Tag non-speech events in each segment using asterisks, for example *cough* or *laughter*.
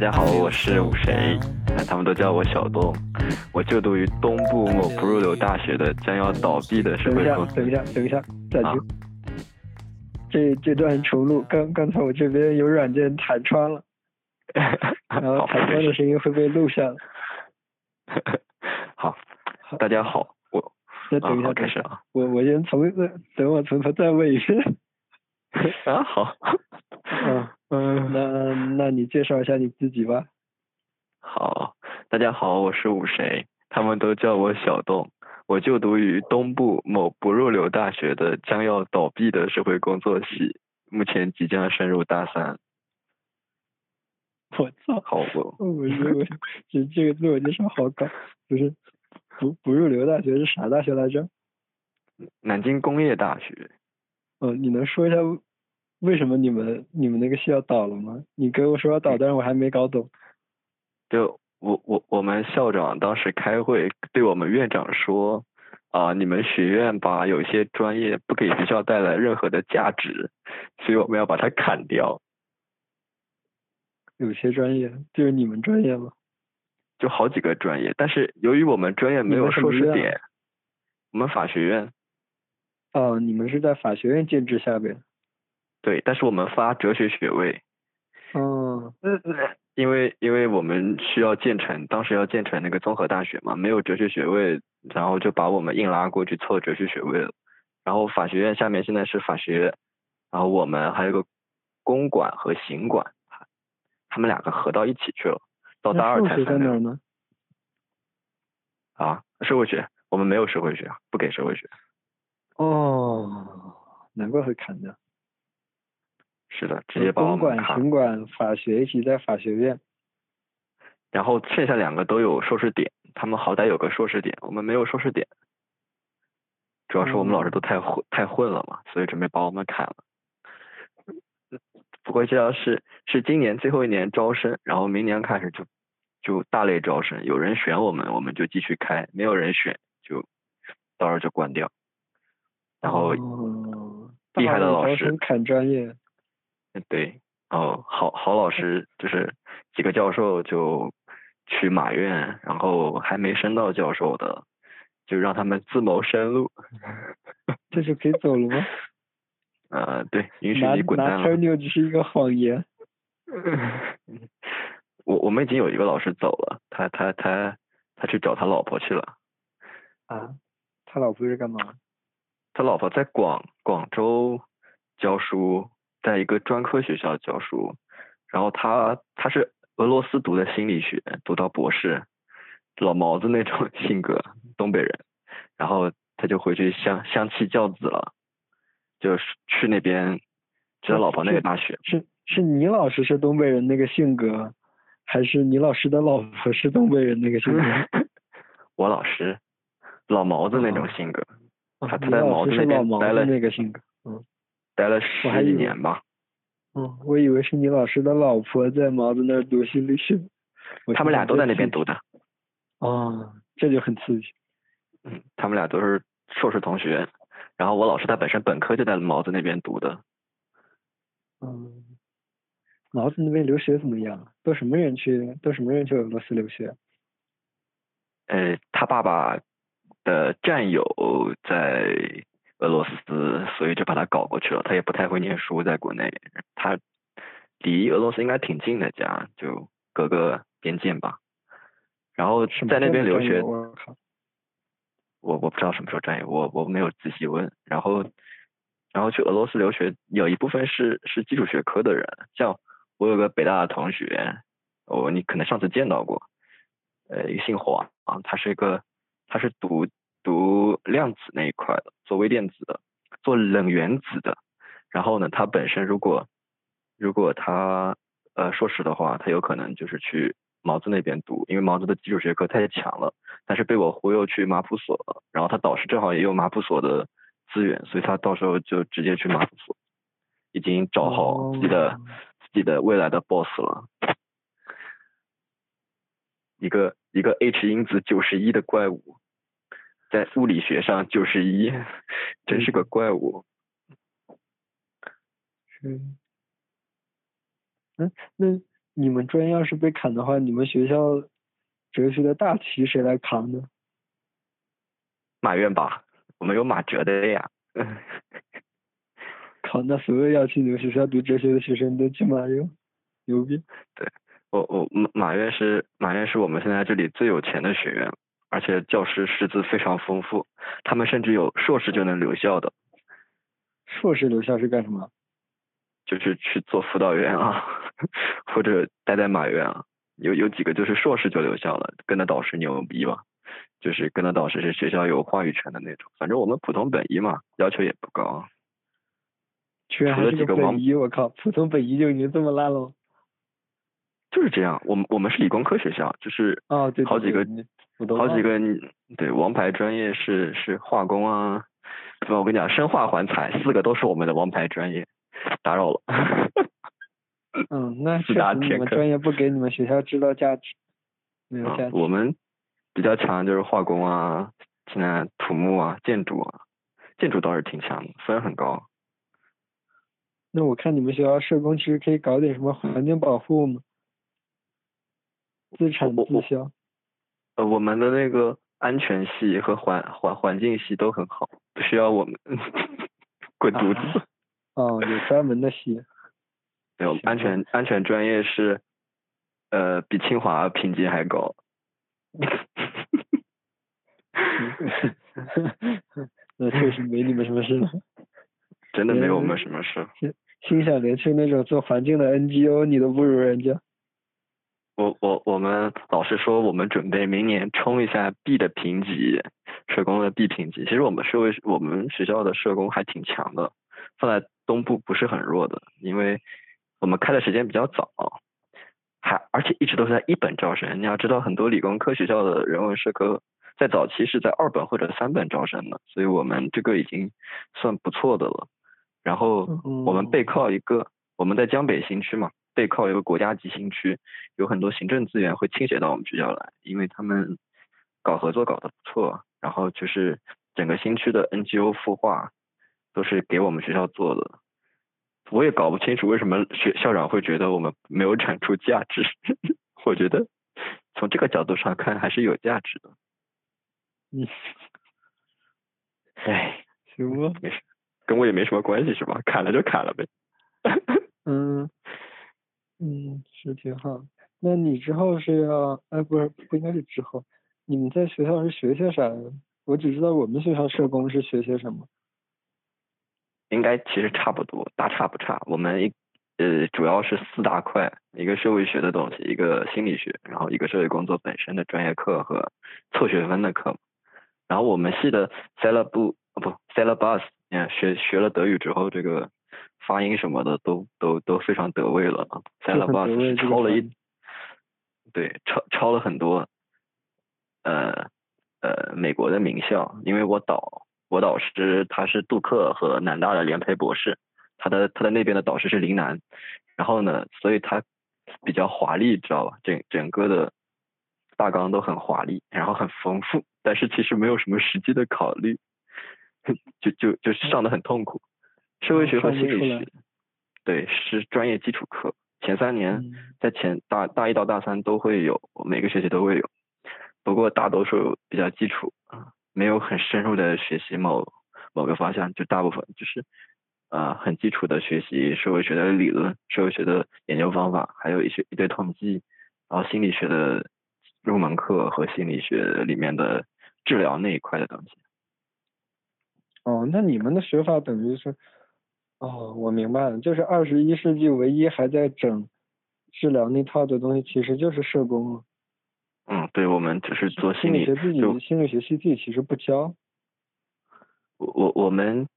大家好，我是武谁，哎，他们都叫我小东。我就读于东部某不入流大学的将要倒闭的社等一下会公，司。等一下，等一下，暂啊停。这这段重录，刚刚才我这边有软件弹窗了，*laughs* 然后，弹窗的声音会被录下来。好，大家好，我啊，再等一下，好，等一下，开始啊。我我先从等我从头再问一遍。*laughs* 啊，好。嗯嗯，那那你介绍一下你自己吧。好，大家好，我是武谁，他们都叫我小洞。我就读于东部某不入流大学的将要倒闭的社会工作系，目前即将升入大三。我操！好，我我觉得我这这个自我介绍好搞，不是不不入流大学是啥大学来着？南京工业大学。嗯，你能说一下为什么你们你们那个系要倒了吗？你跟我说要倒，但是我还没搞懂。就我我我们校长当时开会对我们院长说，啊、你们学院把有些专业不给学校带来任何的价值，所以我们要把它砍掉。有些专业就是你们专业吗？就好几个专业，但是由于我们专业没有硕士点，我们法学院哦，你们是在法学院建制下边。对，但是我们发哲学学位，哦，因为因为我们需要建成，当时要建成那个综合大学嘛，没有哲学学位，然后就把我们硬拉过去凑哲学学位了。然后法学院下面现在是法学院，然后我们还有个公管和行管，他们两个合到一起去了，到大二才分？啊。社会学我们没有社会学，不给社会学。哦，难怪会砍掉。是的，直接把我公管、们砍。行管、法学一起在法学院。然后剩下两个都有硕士点，他们好歹有个硕士点，我们没有硕士点。主要是我们老师都太混、太混了嘛，所以准备把我们砍了。不过这要是是今年最后一年招生，然后明年开始就就大类招生，有人选我们，我们就继续开；没有人选，就到时候就关掉。然后哦，厉害的老师砍专业。对，哦，好好老师就是几个教授就去马院，然后还没升到教授的，就让他们自谋生路。*laughs* 这就可以走了吗？*laughs* 呃，对，允许你滚蛋拿了。tenure 只是一个谎言。*laughs* 我我们已经有一个老师走了，他他他他去找他老婆去了，啊，他老婆是干嘛？他老婆在广广州教书，在一个专科学校教书，然后他他是俄罗斯读的心理学，读到博士，老毛子那种 *laughs* 性格，东北人，然后他就回去相相妻教子了，就是去那边，去他老婆那个大学，是是你老师是东北人那个性格，还是你老师的老婆是东北人那个性格？*laughs* 我老师老毛子那种性格，他他在毛子那边待了那个性格。嗯待了十几年吧。嗯，我以为是你老师的老婆在毛子那儿读心理学。他们俩都在那边读。读的，哦，这就很刺激。嗯，他们俩都是硕士同学。然后我老师他本身本科就在毛子那边读的，嗯，毛子那边留学怎么样？都什么人去？都什么人去俄罗斯留学？呃，他爸爸的战友在俄罗斯，所以就把他搞过去了。他也不太会念书，在国内，他离俄罗斯应该挺近的家，就隔个边境吧。然后在那边留学，我！我我不知道什么时候专业，我我没有仔细问。然后，然后去俄罗斯留学，有一部分是是基础学科的人，像我有个北大的同学，哦，你可能上次见到过，呃，一个姓黄啊，他是一个他是读读量子那一块的，做微电子的，做冷原子的。然后呢，他本身如果如果他呃硕士的话，他有可能就是去毛子那边读，因为毛子的基础学科太强了。但是被我忽悠去马普所了，然后他导师正好也有马普所的资源，所以他到时候就直接去马普所，已经找好自己的、哦自己的未来的 boss 了。一个一个 H 因子九十一的怪物，在物理学上九十一，*laughs* 真是个怪物。嗯，嗯，那你们专业要是被砍的话，你们学校哲学的大旗谁来扛呢？马院吧，我们有马哲的呀。*laughs* 靠，那所有要去你们学校读哲学的学生都去马院，牛逼！对，我我马马院是马院是我们现在这里最有钱的学院，而且教师师资非常丰富，他们甚至有硕士就能留校的。硕士留校是干什么？就是去做辅导员啊，*laughs* 或者待在马院啊。有有几个就是硕士就留校了，跟着导师牛逼吧。就是跟着导师是学校有话语权的那种。反正我们普通本一嘛，要求也不高。居然还是个本一，我靠，普通本一就已经这么烂了。就是这样，我们我们是理工科学校，就是啊，对，好几个，好几个，对，王牌专业是是化工啊？我跟你讲，生化环材四个都是我们的王牌专业。打扰了。嗯，那确实你们专业不给你们学校制造价值，没有价值。我们比较强就是化工啊，现在土木啊，建筑啊，建筑倒是挺强的，分很高。那我看你们学校社工其实可以搞点什么环境保护吗？自产自销。呃，我们的那个安全系和环环环境系都很好，不需要我们 *laughs* 滚犊子。哦，有专门的系。*laughs* 没有安全安全专业是，呃，比清华评级还高。那确实没你们什么事了。*laughs* 真的没有我们什么事。心想连去那种做环境的 NGO 你都不如人家。我我我们老师说我们准备明年冲一下 B 的评级，社工的 B 评级。其实我们社会我们学校的社工还挺强的，放在东部不是很弱的，因为我们开的时间比较早，还而且一直都是在一本招生。你要知道很多理工科学校的人文社科在早期是在二本或者三本招生的，所以我们这个已经算不错的了。然后我们背靠一个，我们在江北新区嘛，背靠一个国家级新区，有很多行政资源会倾斜到我们学校来，因为他们搞合作搞得不错，然后就是整个新区的 NGO 孵化都是给我们学校做的，我也搞不清楚为什么学校长会觉得我们没有产出价值，我觉得从这个角度上看还是有价值的。*laughs* 嗯，唉，行吧，没事。跟我也没什么关系是吧？砍了就砍了呗。嗯，*laughs* 嗯，是挺好。那你之后是要，哎，不是，不应该是之后。你们在学校是学些啥？我只知道我们学校社工是学些什么。应该其实差不多，大差不差。我们一呃主要是四大块，一个社会学的东西，一个心理学，然后一个社会工作本身的专业课和凑学分的课。然后我们系的 s e l l a b u 不 syllabus。你看学学了德语之后，这个发音什么的都都都非常得位了啊。塞拉巴斯抄了一，对，抄抄了很多，呃呃美国的名校，因为我导我导师他是杜克和南大的联培博士，他的他的那边的导师是林南，然后呢，所以他比较华丽，知道吧？整整个的大纲都很华丽，然后很丰富，但是其实没有什么实际的考虑。*laughs* 就就就上的很痛苦，社会学和心理学，对，是专业基础课，前三年在前大大一到大三都会有，每个学期都会有，不过大多数比较基础啊，没有很深入的学习某某个方向，就大部分就是啊很基础的学习社会学的理论、社会学的研究方法，还有一些一堆统计，然后心理学的入门课和心理学里面的治疗那一块的东西。哦，那你们的学法等于是，哦，我明白了，就是二十一世纪唯一还在整治疗那套的东西，其实就是社工了。嗯，对，我们就是做心理学自己心理学系自己其实不教。我我我们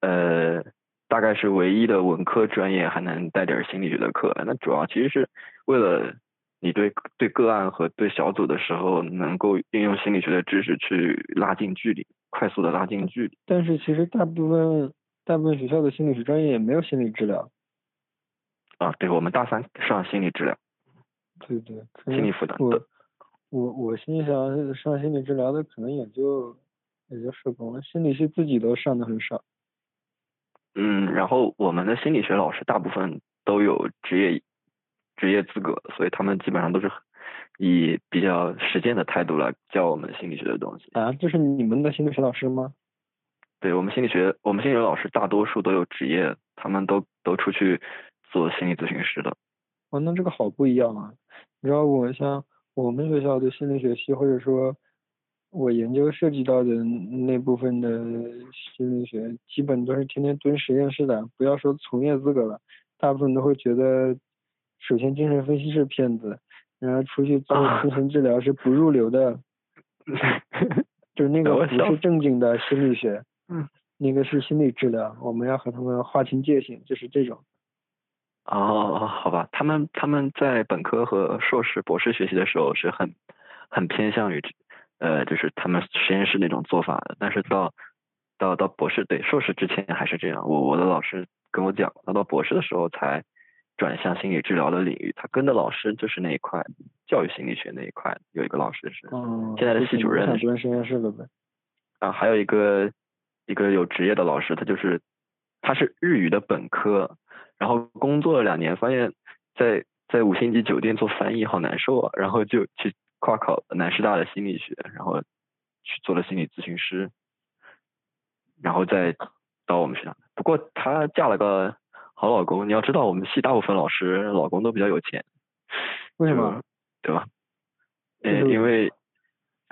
呃，大概是唯一的文科专业还能带点心理学的课，那主要其实是为了你对对个案和对小组的时候，能够运用心理学的知识去拉近距离。快速的拉近距离，但是其实大部分大部分学校的心理学专业也没有心理治疗。啊，对，我们大三上心理治疗。对对。心理辅导。我我我心想上心理治疗的可能也就也就社工了，心理系自己都上的很少。嗯，然后我们的心理学老师大部分都有职业职业资格，所以他们基本上都是以比较实践的态度来教我们心理学的东西。啊，这是你们的心理学老师吗？对我们心理学，我们心理学老师大多数都有职业，他们都都出去做心理咨询师的。哦，那这个好不一样啊！你知道我像我们学校的心理学系，或者说我研究涉及到的那部分的心理学，基本都是天天蹲实验室的。不要说从业资格了，大部分都会觉得，首先精神分析是骗子，然后出去做精神治疗是不入流的，*laughs* 就是那个不是正经的心理学，嗯，那个是心理治疗，我们要和他们划清界限，就是这种。哦，好吧，他们他们在本科和硕士、博士学习的时候是很很偏向于呃，就是他们实验室那种做法的。但是到到到博士，对硕士之前还是这样。我我的老师跟我讲，他到博士的时候才转向心理治疗的领域。他跟的老师就是那一块教育心理学那一块，有一个老师是现在的系主任。主任实验室的呗。啊，还有一个一个有职业的老师，他就是他是日语的本科。然后工作了两年，发现，在在五星级酒店做翻译好难受啊，然后就去跨考南师大的心理学，然后去做了心理咨询师，然后再到我们学校。不过她嫁了个好老公，你要知道我们系大部分老师老公都比较有钱。为什么？对吧？嗯，因为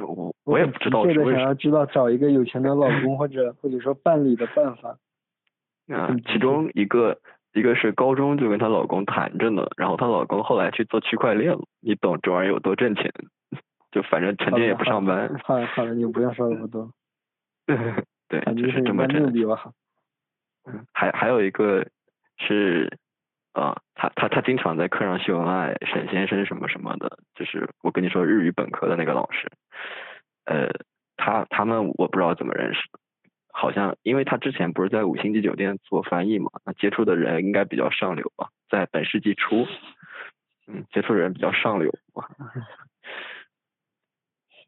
我我也不知道。为想要知道找一个有钱的老公或者或者说伴侣的办法。*laughs* 啊，其中一个。一个是高中就跟她老公谈着呢，然后她老公后来去做区块链了，你懂这玩意有多挣钱？*laughs* 就反正成天也不上班。好了好了，你不要说那么多。*laughs* 对，就是这么挣。还还有一个是啊，他他他经常在课上秀恩爱，沈先生什么什么的，就是我跟你说日语本科的那个老师，呃，他他们我不知道怎么认识的。好像，因为他之前不是在五星级酒店做翻译嘛，那接触的人应该比较上流吧，在本世纪初，嗯，接触的人比较上流吧。*laughs*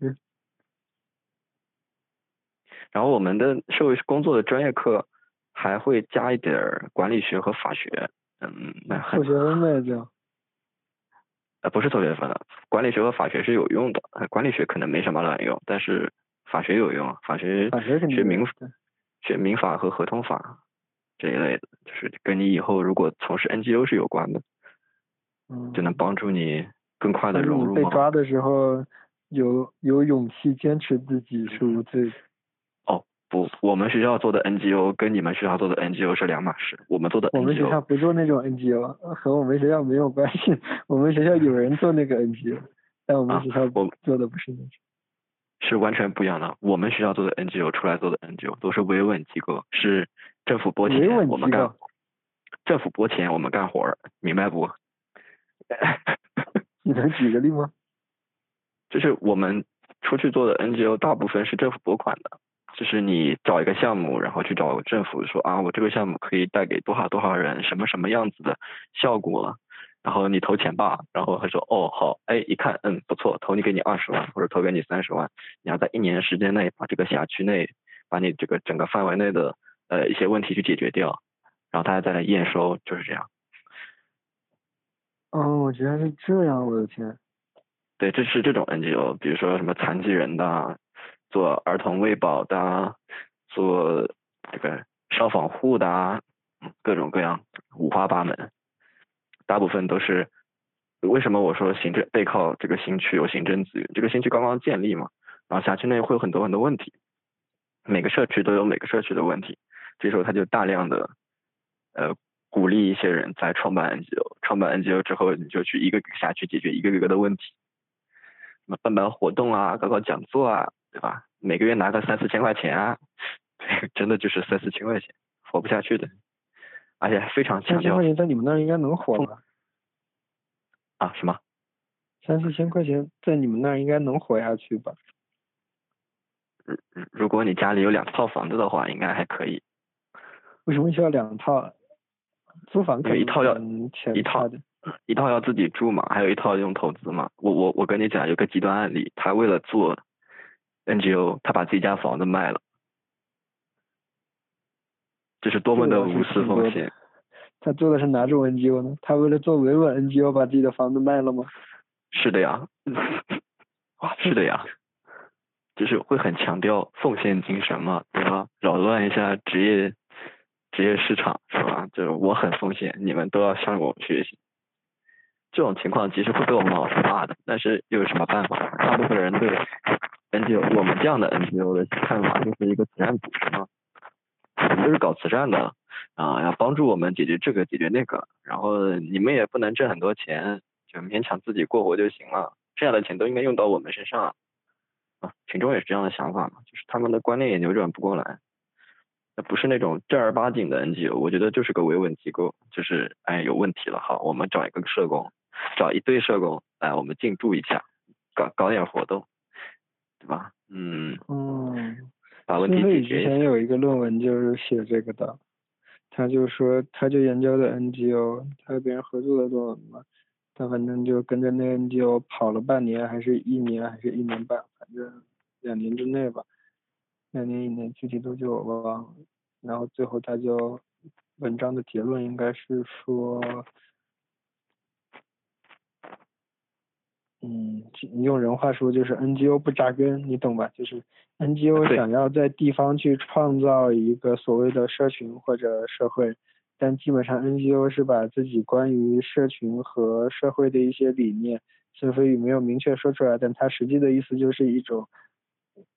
是。然后我们的社会工作的专业课还会加一点管理学和法学，嗯，那很。凑学分呗，就。呃，不是凑学分的，管理学和法学是有用的，管理学可能没什么卵用，但是。法学有用，法学学民学民法和合同法这一类的，就是跟你以后如果从事 NGO 是有关的，嗯，就能帮助你更快的融入。被抓的时候有有勇气坚持自己是无罪。哦，不，我们学校做的 NGO 跟你们学校做的 NGO 是两码事。我们做的 NGO，我们学校不做那种 NGO，和我们学校没有关系。我们学校有人做那个 NGO，但我们学校做的不是那种。是完全不一样的。我们学校做的 NGO 出来做的 NGO 都是维稳机构，是政府拨钱我们干，政府拨钱我们干活儿，明白不？*laughs* 你能举个例吗？就是我们出去做的 NGO 大部分是政府拨款的，就是你找一个项目，然后去找政府说啊，我这个项目可以带给多少多少人什么什么样子的效果。然后你投钱吧，然后他说哦好，哎一看嗯不错，投你给你二十万或者投给你三十万，你要在一年时间内把这个辖区内把你这个整个范围内的呃一些问题去解决掉，然后大家再来验收，就是这样。哦，我觉得是这样，我的天。对，这是这种 NGO，比如说什么残疾人的，做儿童喂保的，做这个消防护的，各种各样五花八门。大部分都是为什么我说行政背靠这个新区有行政资源？这个新区刚刚建立嘛，然后辖区内会有很多很多问题，每个社区都有每个社区的问题，这时候他就大量的呃鼓励一些人在创办 NGO，创办 NGO 之后你就去一个个辖区解决一个一个的问题，什么办办活动啊，搞搞讲座啊，对吧？每个月拿个三四千块钱啊，*laughs* 真的就是三四千块钱活不下去的。而且非常强调。三千块钱在你们那儿应该能活吧？啊，什么？三四千块钱在你们那儿应该能活下去吧？如如果你家里有两套房子的话，应该还可以。为什么需要两套？租房可以一套要一套一套要自己住嘛，还有一套用投资嘛。我我我跟你讲，有个极端案例，他为了做 NGO，他把自己家房子卖了。这是多么的无私奉献。他做的是哪种 NGO 呢？他为了做维稳 NGO 把自己的房子卖了吗？是的呀，*laughs* 哇，是的呀，就是会很强调奉献精神嘛，对吧？扰乱一下职业职业市场是吧？就是我很奉献，你们都要向我学习。这种情况其实会被我们老师骂的，但是又有什么办法？大部分人对 NGO 我们这样的 NGO 的看法就是一个慈善组织嘛，我们就是搞慈善的。啊，要帮助我们解决这个，解决那个，然后你们也不能挣很多钱，就勉强自己过活就行了，剩下的钱都应该用到我们身上。啊，群众也是这样的想法嘛，就是他们的观念也扭转不过来，那不是那种正儿八经的 NGO，我觉得就是个维稳机构，就是哎有问题了，好，我们找一个社工，找一堆社工来我们进驻一下，搞搞点活动，对吧？嗯。嗯。把问题解决。之前有一个论文就是写这个的。他就说，他就研究的 NGO，他和别人合作的论文嘛，他反正就跟着那 NGO 跑了半年，还是一年，还是一年半，反正两年之内吧，两年以内，具体多久我忘了。然后最后他就文章的结论应该是说。嗯，你用人话说就是 NGO 不扎根，你懂吧？就是 NGO 想要在地方去创造一个所谓的社群或者社会，但基本上 NGO 是把自己关于社群和社会的一些理念，孙飞宇没有明确说出来，但他实际的意思就是一种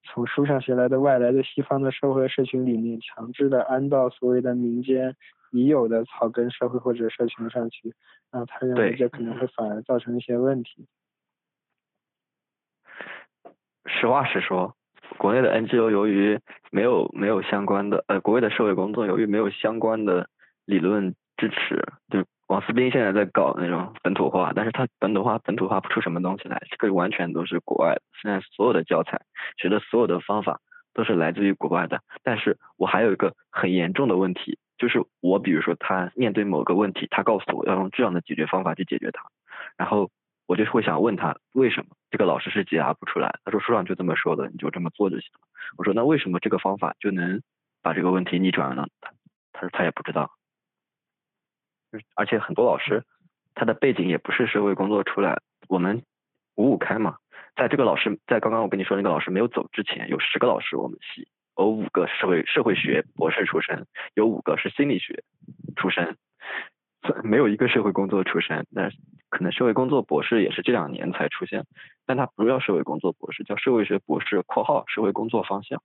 从书上学来的外来的西方的社会社群理念，强制的安到所谓的民间已有的草根社会或者社群上去，然后他认为这可能会反而造成一些问题。实话实说，国内的 NGO 由于没有没有相关的呃，国内的社会工作由于没有相关的理论支持，就王思斌现在在搞那种本土化，但是他本土化本土化不出什么东西来，这个完全都是国外的。现在所有的教材学的所有的方法都是来自于国外的。但是我还有一个很严重的问题，就是我比如说他面对某个问题，他告诉我要用这样的解决方法去解决它，然后。我就会想问他为什么这个老师是解答不出来？他说书上就这么说的，你就这么做就行了。我说那为什么这个方法就能把这个问题逆转了呢？他他说他也不知道。而且很多老师他的背景也不是社会工作出来。我们五五开嘛，在这个老师在刚刚我跟你说那个老师没有走之前，有十个老师我们系有五个社会社会学博士出身，有五个是心理学出身。没有一个社会工作出身，那可能社会工作博士也是这两年才出现，但他不叫社会工作博士，叫社会学博士（括号社会工作方向），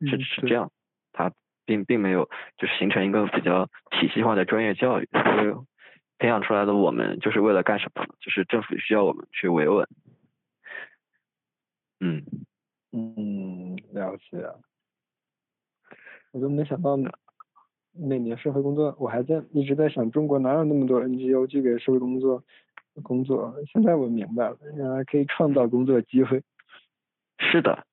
是是这样，他并并没有就是形成一个比较体系化的专业教育，所以培养出来的我们就是为了干什么？就是政府需要我们去维稳。嗯嗯，了解，我都没想到呢。每年社会工作，我还在一直在想，中国哪有那么多 NGO 去给社会工作工作？现在我明白了，原来可以创造工作机会。是的，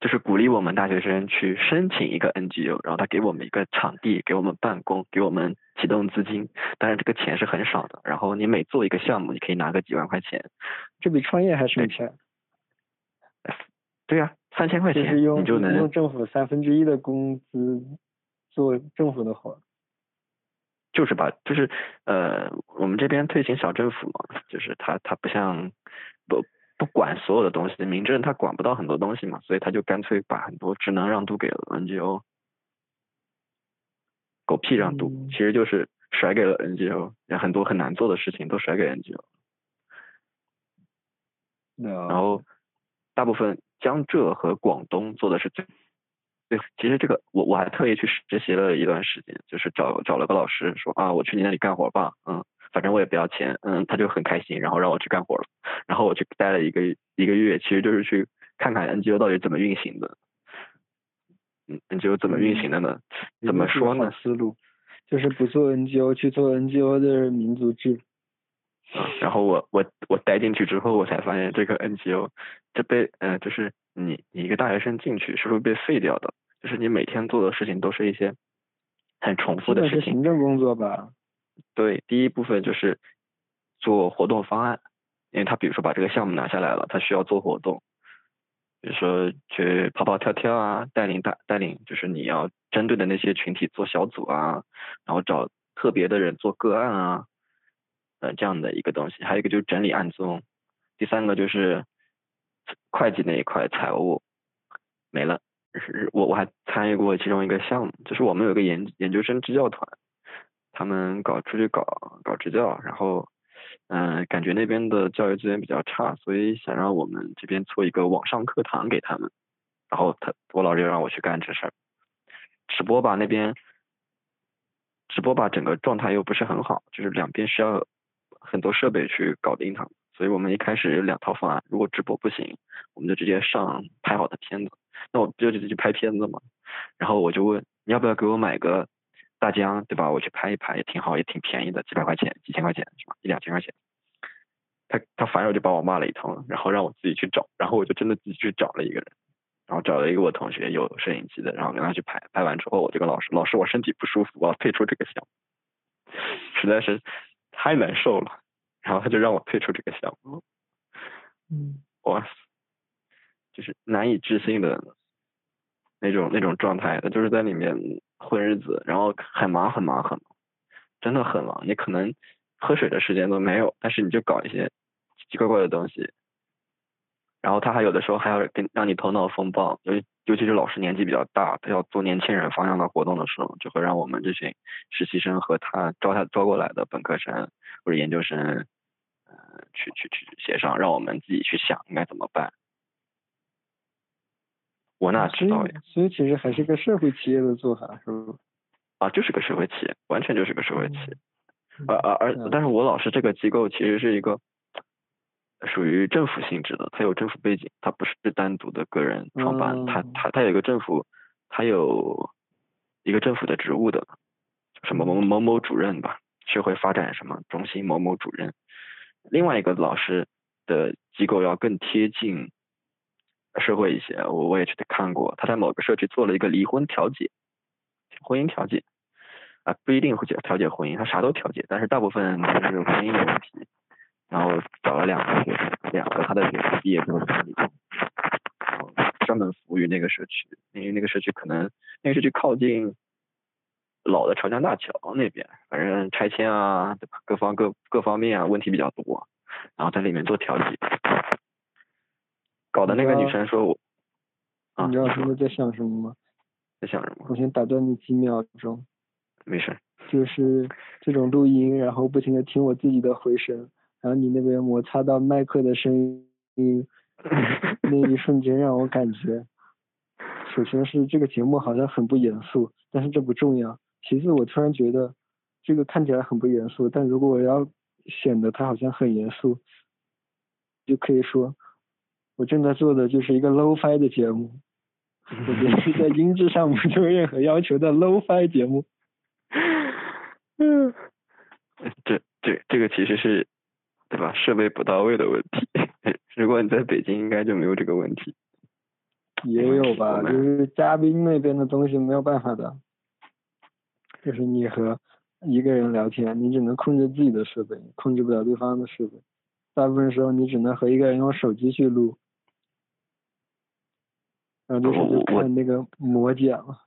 就是鼓励我们大学生去申请一个 NGO，然后他给我们一个场地，给我们办公，给我们启动资金，当然这个钱是很少的。然后你每做一个项目，你可以拿个几万块钱，这比创业还省钱。对呀，三千块钱你就能用政府三分之一的工资。做政府的好，就是把就是呃，我们这边推行小政府嘛，就是他他不像不不管所有的东西，民政他管不到很多东西嘛，所以他就干脆把很多职能让渡给了 NGO，狗屁让渡，其实就是甩给了 NGO，很多很难做的事情都甩给 NGO，然后大部分江浙和广东做的是最。对，其实这个我我还特意去实习了一段时间，就是找找了个老师说啊，我去你那里干活吧，嗯，反正我也不要钱，嗯，他就很开心，然后让我去干活了，然后我去待了一个一个月，其实就是去看看 NGO 到底怎么运行的，嗯，NGO 怎么运行的呢？怎么说呢？思路就是不做 NGO 去做 NGO 的民族志。然后我我我待进去之后，我才发现这个 NGO 这被呃就是你你一个大学生进去是会被废掉的，就是你每天做的事情都是一些很重复的事情。是行政工作吧？对，第一部分就是做活动方案，因为他比如说把这个项目拿下来了，他需要做活动，比如说去跑跑跳跳啊，带领大带领，就是你要针对的那些群体做小组啊，然后找特别的人做个案啊，呃，这样的一个东西。还有一个就是整理案宗，第三个就是会计那一块财务没了。我我还参与过其中一个项目，就是我们有个研研究生支教团，他们搞出去搞搞支教，然后嗯，感觉那边的教育资源比较差，所以想让我们这边做一个网上课堂给他们，然后他我老师就让我去干这事儿，直播吧那边直播吧整个状态又不是很好，就是两边需要很多设备去搞定它，所以我们一开始有两套方案，如果直播不行，我们就直接上拍好的片子。那我不就直接去拍片子嘛，然后我就问你要不要给我买个大疆，对吧？我去拍一拍也挺好，也挺便宜的，几百块钱、几千块钱是吧？一两千块钱。他他反手就把我骂了一通，然后让我自己去找，然后我就真的自己去找了一个人，然后找了一个我同学有摄影机的，然后跟他去拍，拍完之后我就跟老师，老师我身体不舒服，我要退出这个项目，实在是太难受了，然后他就让我退出这个项目。嗯。哇塞。就是难以置信的那种那种状态，他就是在里面混日子，然后很忙很忙很忙，真的很忙。你可能喝水的时间都没有，但是你就搞一些奇奇怪怪的东西。然后他还有的时候还要跟让你头脑风暴，尤尤其是老师年纪比较大，他要做年轻人方向的活动的时候，就会让我们这群实习生和他招他招过来的本科生或者研究生，呃，去去去协商，让我们自己去想应该怎么办。我哪知道呀？所以其实还是个社会企业的做法，是吧？啊，就是个社会企业，完全就是个社会企业。而而而，但是我老师这个机构其实是一个属于政府性质的，它有政府背景，它不是单独的个人创办，它它它有一个政府，它有一个政府的职务的，什么某某某主任吧，社会发展什么中心某某主任。另外一个老师的机构要更贴近。社会一些，我我也去看过，他在某个社区做了一个离婚调解，婚姻调解，啊不一定会调调解婚姻，他啥都调解，但是大部分就是婚姻的问题，然后找了两个学生，两个他的学生毕业之后，然后专门服务于那个社区，因为那个社区可能那个社区靠近老的长江大桥那边，反正拆迁啊，对吧？各方各各方面啊问题比较多，然后在里面做调解。搞的那个女生说：“我，你知道他们在想什么吗？在想什么？我先打断你几秒钟。没事。就是这种录音，然后不停的听我自己的回声，然后你那边摩擦到麦克的声音，那一瞬间让我感觉，首先是这个节目好像很不严肃，但是这不重要。其实，我突然觉得这个看起来很不严肃，但如果我要显得它好像很严肃，就可以说。”我正在做的就是一个 low-fi 的节目，我觉得是在 *laughs* 音质上没有任何要求的 low-fi 节目。*laughs* 嗯，这这这个其实是，对吧？设备不到位的问题。*laughs* 如果你在北京，应该就没有这个问题。也有吧，就是嘉宾那边的东西没有办法的，就是你和一个人聊天，你只能控制自己的设备，控制不了对方的设备。大部分时候，你只能和一个人用手机去录。然后就是看那个魔剪了。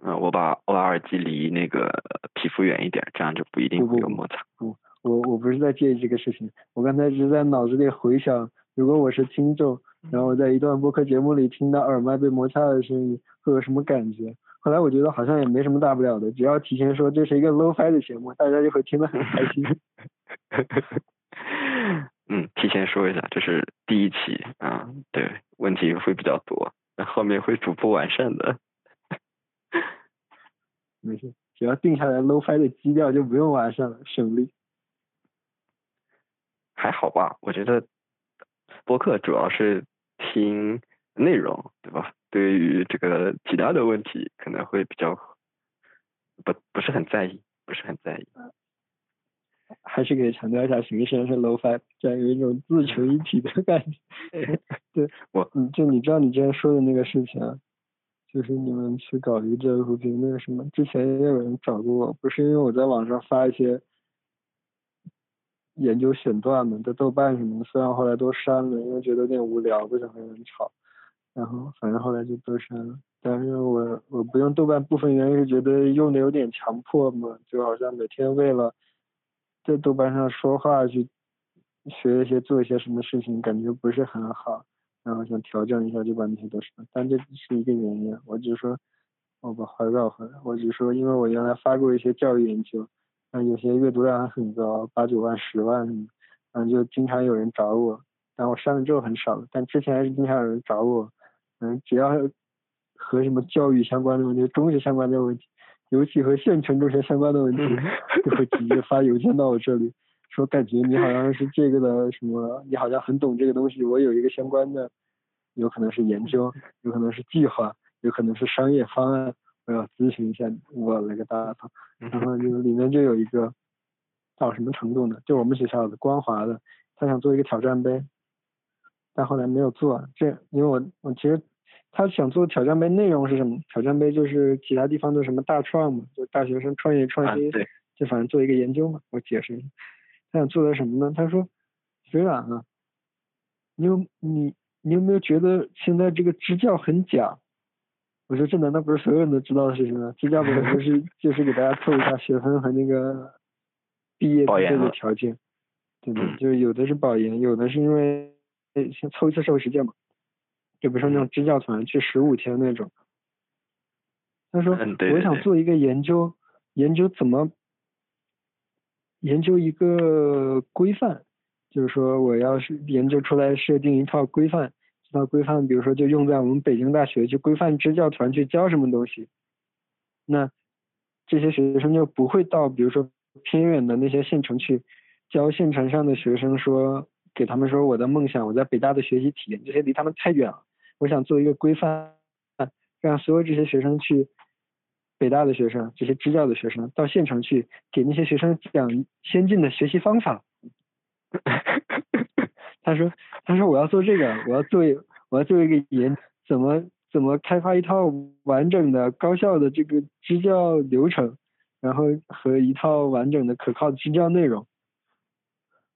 嗯，我把我把耳机离那个皮肤远一点，这样就不一定会有摩擦。不，我我不是在介意这个事情，我刚才只是在脑子里回想，如果我是听众，然后我在一段播客节目里听到耳麦被摩擦的声音，会有什么感觉？后来我觉得好像也没什么大不了的，只要提前说这是一个 low-fi 的节目，大家就会听得很开心。*laughs* 嗯，提前说一下，这是第一期啊，对，问题会比较多，那后面会逐步完善的。*laughs* 没事，只要定下来 low-fi 的基调，就不用完善了，省力。还好吧，我觉得播客主要是听内容，对吧？对于这个其他的问题，可能会比较不不是很在意，不是很在意。还是可以强调一下，形式是 low-fi，这样有一种自成一体的感觉。*laughs* 对，我，嗯，就你知道你之前说的那个事情，啊，就是你们去搞一个教育扶贫那个什么，之前也有人找过我，不是因为我在网上发一些研究选段嘛，在豆瓣什么的，虽然后来都删了，因为觉得有点无聊，不想和人吵。然后反正后来就都删了。但是我我不用豆瓣，部分原因是觉得用的有点强迫嘛，就好像每天为了在豆瓣上说话去学一些做一些什么事情，感觉不是很好。然后想调整一下，就把那些都删了。但这是一个原因，我只说我把话绕回来，我只说因为我原来发过一些教育研究。嗯，有些阅读量还很高，八九万、十万，嗯，就经常有人找我，但我删了之后很少了，但之前还是经常有人找我，嗯，只要和什么教育相关的问题、中学相关的问题，尤其和县城中学相关的问题，*laughs* 就会直接发邮件到我这里，说感觉你好像是这个的什么，你好像很懂这个东西，我有一个相关的，有可能是研究，有可能是计划，有可能是商业方案。我要咨询一下我那个大堂，然后就里面就有一个到什么程度呢？就我们学校的光华的，他想做一个挑战杯，但后来没有做。这因为我我其实他想做挑战杯内容是什么？挑战杯就是其他地方的什么大创嘛，就大学生创业创新，对就反正做一个研究嘛。我解释一下，他想做的什么呢？他说，学长啊，你有你你有没有觉得现在这个支教很假？我说这难道不是所有人都知道的事情吗？支教本来就是 *laughs* 就是给大家凑一下学分和那个毕业的这个条件，对吧，就是有的是保研，有的是因为先凑一次社会实践嘛，就比如说那种支教团去十五天那种。他说我想做一个研究，研究怎么研究一个规范，就是说我要是研究出来设定一套规范。这套规范，比如说就用在我们北京大学去规范支教团去教什么东西，那这些学生就不会到比如说偏远的那些县城去教县城上的学生说给他们说我的梦想我在北大的学习体验，这些离他们太远了。我想做一个规范，让所有这些学生去北大的学生，这些支教的学生到县城去给那些学生讲先进的学习方法。*laughs* 他说：“他说我要做这个，我要做，我要做一个研，怎么怎么开发一套完整的、高效的这个支教流程，然后和一套完整的、可靠的支教内容。”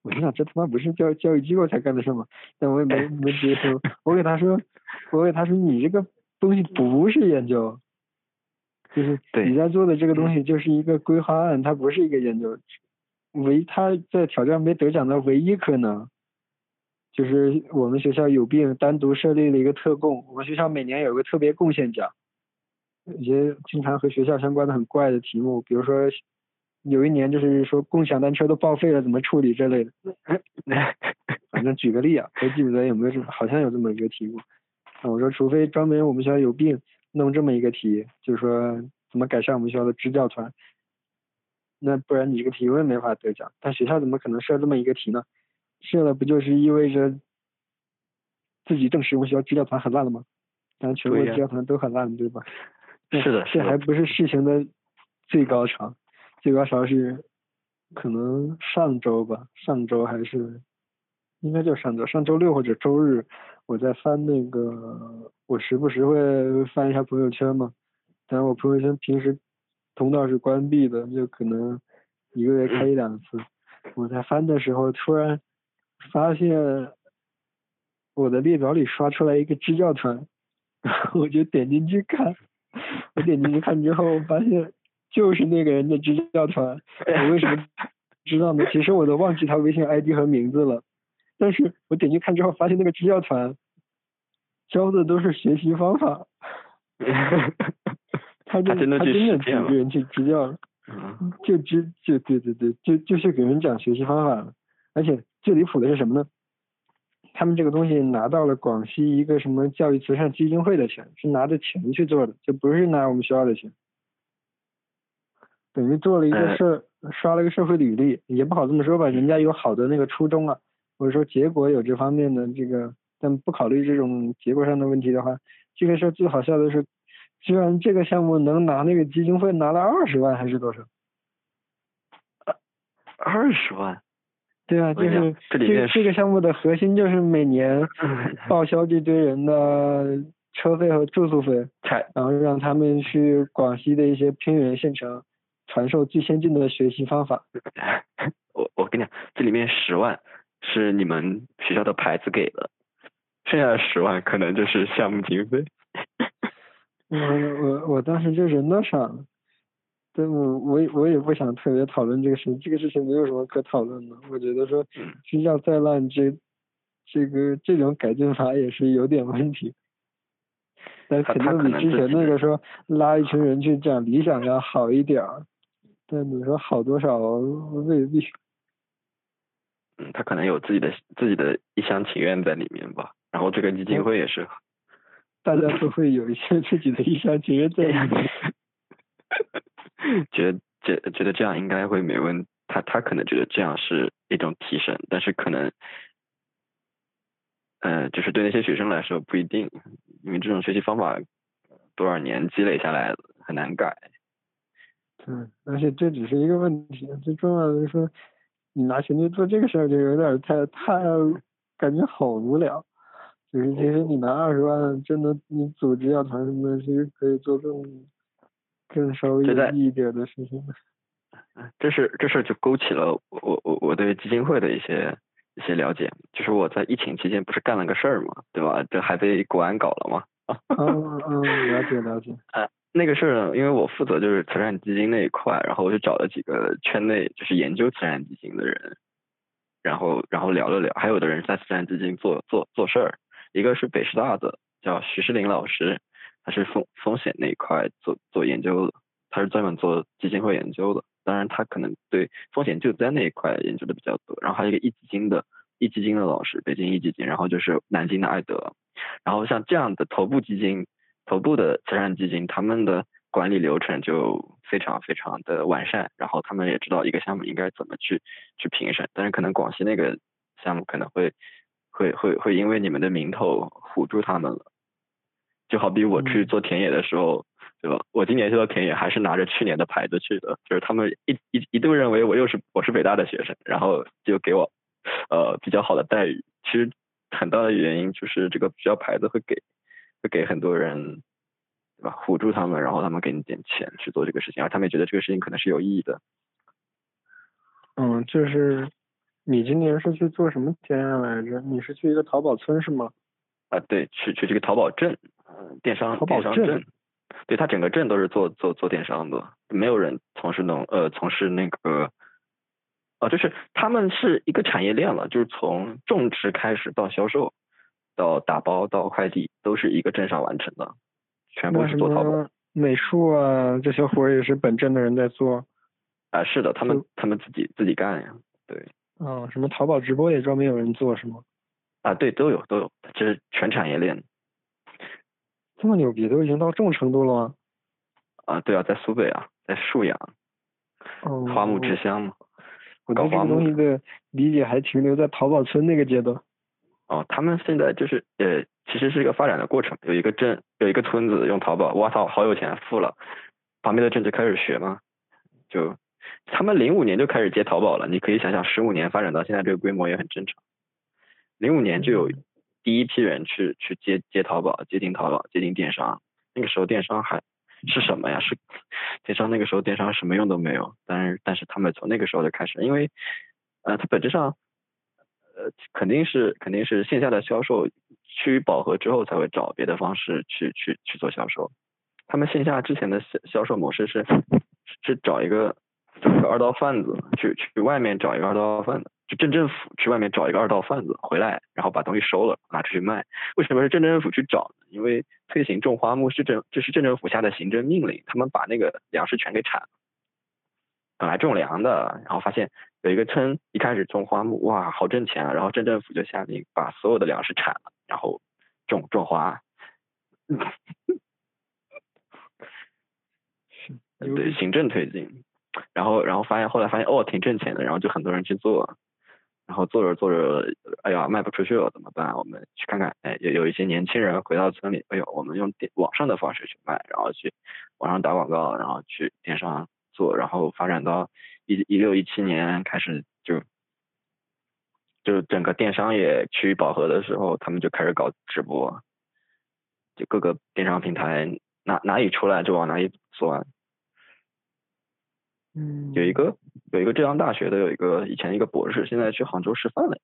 我心想，这他妈不是教教育机构才干的事吗？但我也没没接受。我给他说，我给他说，你这个东西不是研究，就是你在做的这个东西就是一个规划案，它不是一个研究。唯他在挑战杯得奖的唯一可能。就是我们学校有病，单独设立了一个特供。我们学校每年有个特别贡献奖，一些经常和学校相关的很怪的题目，比如说有一年就是说共享单车都报废了怎么处理之类的。*laughs* 反正举个例啊，我记不得有没有这，好像有这么一个题目。我说除非专门我们学校有病弄这么一个题，就是说怎么改善我们学校的支教团，那不然你这个题目没法得奖。但学校怎么可能设这么一个题呢？设了不就是意味着自己证实我们学校支教团很烂了吗？当然全国支教团都很烂，对吧？是的，这还不是事情的最高潮，最高潮是可能上周吧，上周还是应该就上周，上周六或者周日，我在翻那个，我时不时会翻一下朋友圈嘛，但我朋友圈平时通道是关闭的，就可能一个月开一两次。我在翻的时候突然。发现我的列表里刷出来一个支教团，然后我就点进去看，我点进去看之后发现就是那个人的支教团，*laughs* 我为什么知道呢？其实我都忘记他微信 ID 和名字了，但是我点进去看之后发现那个支教团教的都是学习方法，*laughs* 他真的他真的几个人去支教了，就支就对对对，就就是给人讲学习方法了，而且。最离谱的是什么呢？他们这个东西拿到了广西一个什么教育慈善基金会的钱，是拿着钱去做的，就不是拿我们学校的钱，等于做了一个社，刷了一个社会履历，也不好这么说吧，人家有好的那个初衷啊，或者说结果有这方面的这个，但不考虑这种结果上的问题的话，这个事儿最好笑的是，居然这个项目能拿那个基金会拿了二十万还是多少？二十万。*laughs* 对啊，就是这这个项目的核心就是每年 *laughs* 报销这堆人的车费和住宿费，然后让他们去广西的一些偏远县城传授最先进的学习方法。*laughs* 我我跟你讲，这里面十万是你们学校的牌子给的，剩下的十万可能就是项目经费。我我我当时就人都傻了，但我我也我也不想特别讨论这个事，这个事情没有什么可讨论的。我觉得说学校再烂，这这个这种改进法也是有点问题。但肯定比之前那个说拉一群人去讲理想要好一点儿，但你说好多少未必。嗯，他可能有自己的自己的一厢情愿在里面吧。然后这个基金会也是。大家都会有一些 *laughs* 自己的一厢情愿在里面。*laughs* 觉得觉觉得这样应该会没问他他可能觉得这样是一种提升，但是可能，嗯，就是对那些学生来说不一定。因为这种学习方法多少年积累下来很难改。嗯，而且这只是一个问题，最重要的是说，你拿钱去做这个事儿就有点太太感觉好无聊。就是其实你拿二十万，真的你组织要团什么的，其实可以做更更稍微有意义一点的事情的。这是这事就勾起了我我我对基金会的一些。一些了解，就是我在疫情期间不是干了个事儿嘛，对吧？这还被国安搞了嘛？嗯 *laughs* 嗯，了解了解。呃，那个事儿，因为我负责就是慈善基金那一块，然后我就找了几个圈内就是研究慈善基金的人，然后然后聊了聊，还有的人在慈善基金做做做事儿，一个是北师大的叫徐世林老师，他是风风险那一块做做研究的，他是专门做基金会研究的。当然，他可能对风险救灾那一块研究的比较多。然后还有一个易基金的易基金的老师，北京易基金，然后就是南京的爱德。然后像这样的头部基金、头部的慈善基金，他们的管理流程就非常非常的完善。然后他们也知道一个项目应该怎么去去评审。但是可能广西那个项目可能会会会会因为你们的名头唬住他们了。就好比我去做田野的时候。对吧？我今年去到田野还是拿着去年的牌子去的，就是他们一一一度认为我又是我是北大的学生，然后就给我呃比较好的待遇。其实很大的原因就是这个学校牌子会给会给很多人对吧辅助他们，然后他们给你点钱去做这个事情，而他们也觉得这个事情可能是有意义的。嗯，就是你今年是去做什么田野来着？你是去一个淘宝村是吗？啊，对，去去这个淘宝镇，嗯，电商电商镇。对他整个镇都是做做做电商的，没有人从事农呃从事那个，啊就是他们是一个产业链了，就是从种植开始到销售，到打包到快递都是一个镇上完成的，全部是做淘宝。美术啊这些活也是本镇的人在做。啊是的，他们他们自己自己干呀，对。哦，什么淘宝直播也专门有人做是吗？啊对都有都有，这是全产业链。这么牛逼，都已经到这种程度了吗？啊，对啊，在苏北啊，在沭阳，花木之乡嘛。我对这个东西的理解还停留在淘宝村那个阶段。哦，他们现在就是呃，其实是一个发展的过程。有一个镇，有一个村子用淘宝，哇操，好有钱，富了。旁边的镇就开始学嘛，就他们零五年就开始接淘宝了。你可以想想，十五年发展到现在这个规模也很正常。零五年就有。第一批人去去接接淘宝，接近淘宝，接近电商。那个时候电商还是什么呀？是电商那个时候电商什么用都没有。但是但是他们从那个时候就开始，因为呃，它本质上呃肯定是肯定是线下的销售趋于饱和之后才会找别的方式去去去做销售。他们线下之前的销销售模式是是找一个找一个二道贩子去去外面找一个二道贩子。镇政府去外面找一个二道贩子回来，然后把东西收了，拿出去卖。为什么是镇政府去找呢？因为推行种花木是政，这是镇政府下的行政命令，他们把那个粮食全给铲了。本来种粮的，然后发现有一个村一开始种花木，哇，好挣钱啊！然后镇政府就下令把所有的粮食铲了，然后种种花。*laughs* 对，行政推进，然后然后发现后来发现哦挺挣钱的，然后就很多人去做。然后做着做着，哎呀，卖不出去了，怎么办？我们去看看，哎，有有一些年轻人回到村里，哎呦，我们用电网上的方式去卖，然后去网上打广告，然后去电商做，然后发展到一一六一七年开始就就整个电商也趋于饱和的时候，他们就开始搞直播，就各个电商平台哪哪里出来就往哪里钻。嗯，有一个有一个浙江大学的有一个以前一个博士，现在去杭州师范了，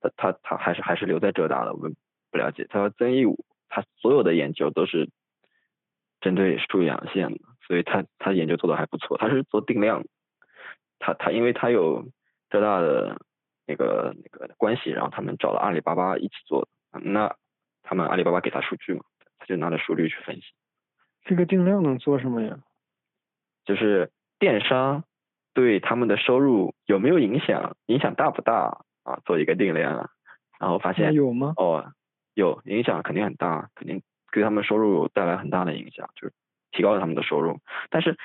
他他他还是还是留在浙大的，我们不了解。他说曾义武，他所有的研究都是针对数阳线的，所以他他研究做的还不错。他是做定量，他他因为他有浙大的那个那个关系，然后他们找了阿里巴巴一起做，那他们阿里巴巴给他数据嘛，他就拿着数据去分析。这个定量能做什么呀？就是电商对他们的收入有没有影响，影响大不大啊？做一个定量，然后发现有吗？哦，有影响，肯定很大，肯定对他们收入带来很大的影响，就是提高了他们的收入。但是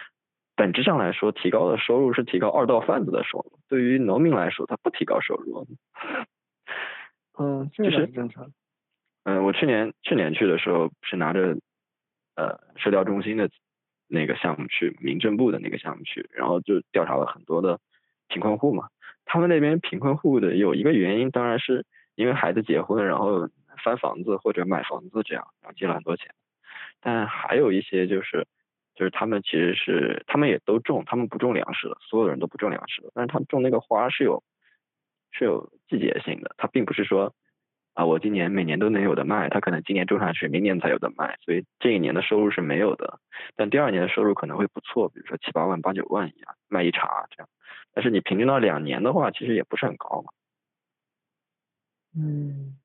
本质上来说，提高的收入是提高二道贩子的收入，对于农民来说，他不提高收入。嗯，*laughs* 这是正常。嗯，我去年去年去的时候是拿着呃社调中心的。那个项目去民政部的那个项目去，然后就调查了很多的贫困户嘛。他们那边贫困户的有一个原因，当然是因为孩子结婚，然后翻房子或者买房子这样，然后借了很多钱。但还有一些就是，就是他们其实是他们也都种，他们不种粮食的，所有人都不种粮食的。但是他们种那个花是有是有季节性的，它并不是说。啊，我今年每年都能有的卖，它可能今年种上去，明年才有的卖，所以这一年的收入是没有的，但第二年的收入可能会不错，比如说七八万、八九万一样卖一茬这样，但是你平均到两年的话，其实也不是很高嘛。嗯。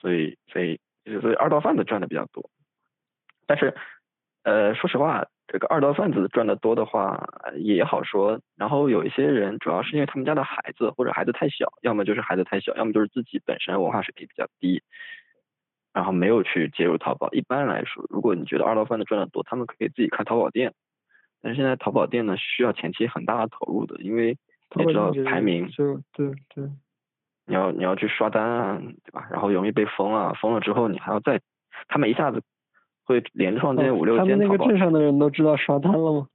所以，所以，所以二道贩子赚的比较多，但是，呃，说实话。这个二道贩子赚的多的话也好说，然后有一些人主要是因为他们家的孩子或者孩子太小，要么就是孩子太小，要么就是自己本身文化水平比较低，然后没有去接入淘宝。一般来说，如果你觉得二道贩子赚的多，他们可以自己开淘宝店，但是现在淘宝店呢需要前期很大的投入的，因为你知道排名，就对对，你要你要去刷单啊，对吧？然后容易被封啊，封了之后你还要再，他们一下子。会连创建五六间淘宝。他们那个镇上的人都知道刷单了吗？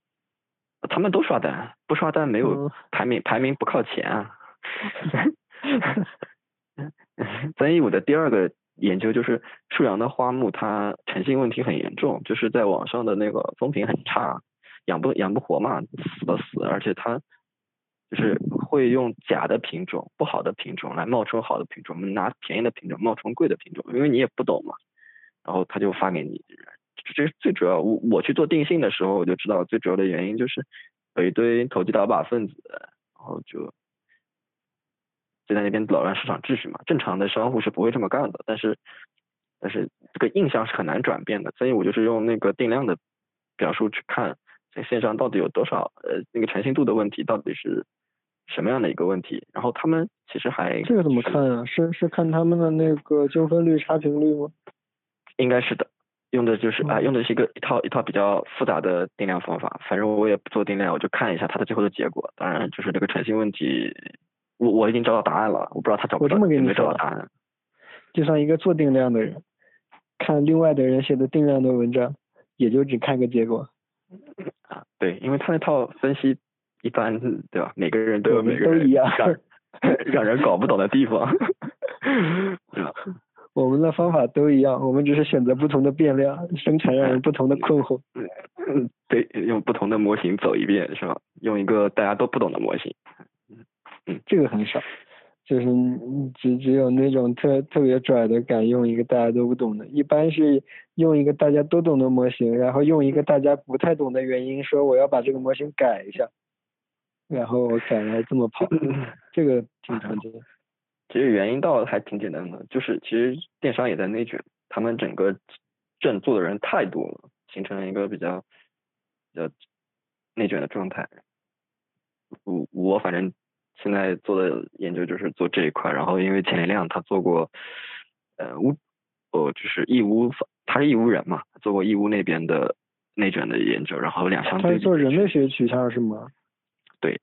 他们都刷单，不刷单没有排名，排名不靠前啊。*laughs* 曾一武的第二个研究就是沭阳的花木，它诚信问题很严重，就是在网上的那个风评很差，养不养不活嘛，死的死，而且它就是会用假的品种、不好的品种来冒充好的品种，拿便宜的品种冒充贵的品种，因为你也不懂嘛。然后他就发给你，这最主要我我去做定性的时候，我就知道最主要的原因就是有一堆投机倒把分子，然后就就在那边扰乱市场秩序嘛。正常的商户是不会这么干的，但是但是这个印象是很难转变的，所以我就是用那个定量的表述去看在线上到底有多少呃那个诚信度的问题到底是什么样的一个问题。然后他们其实还这个怎么看啊？是是看他们的那个纠纷率、差评率吗？应该是的，用的就是啊，用的是一个一套一套比较复杂的定量方法。反正我也不做定量，我就看一下它的最后的结果。当然，就是这个诚信问题，我我已经找到答案了，我不知道他找不到，有没有找到答案。就像一个做定量的人，看另外的人写的定量的文章，也就只看个结果。啊，对，因为他那套分析一般，对吧？每个人都有每个人都一样，*laughs* 让人搞不懂的地方。*laughs* 我们的方法都一样，我们只是选择不同的变量，生产让人不同的困惑。嗯，对，用不同的模型走一遍是吧？用一个大家都不懂的模型。嗯，这个很少，就是只只有那种特特别拽的敢用一个大家都不懂的，一般是用一个大家都懂的模型，然后用一个大家不太懂的原因说我要把这个模型改一下，然后我改来这么跑，*laughs* 这个挺常见。其实原因倒还挺简单的，就是其实电商也在内卷，他们整个镇做的人太多了，形成了一个比较比较内卷的状态。我我反正现在做的研究就是做这一块，然后因为钱连亮他做过呃乌哦就是义乌，他是义乌人嘛，做过义乌那边的内卷的研究，然后两相对他是做人类学取向是吗？对。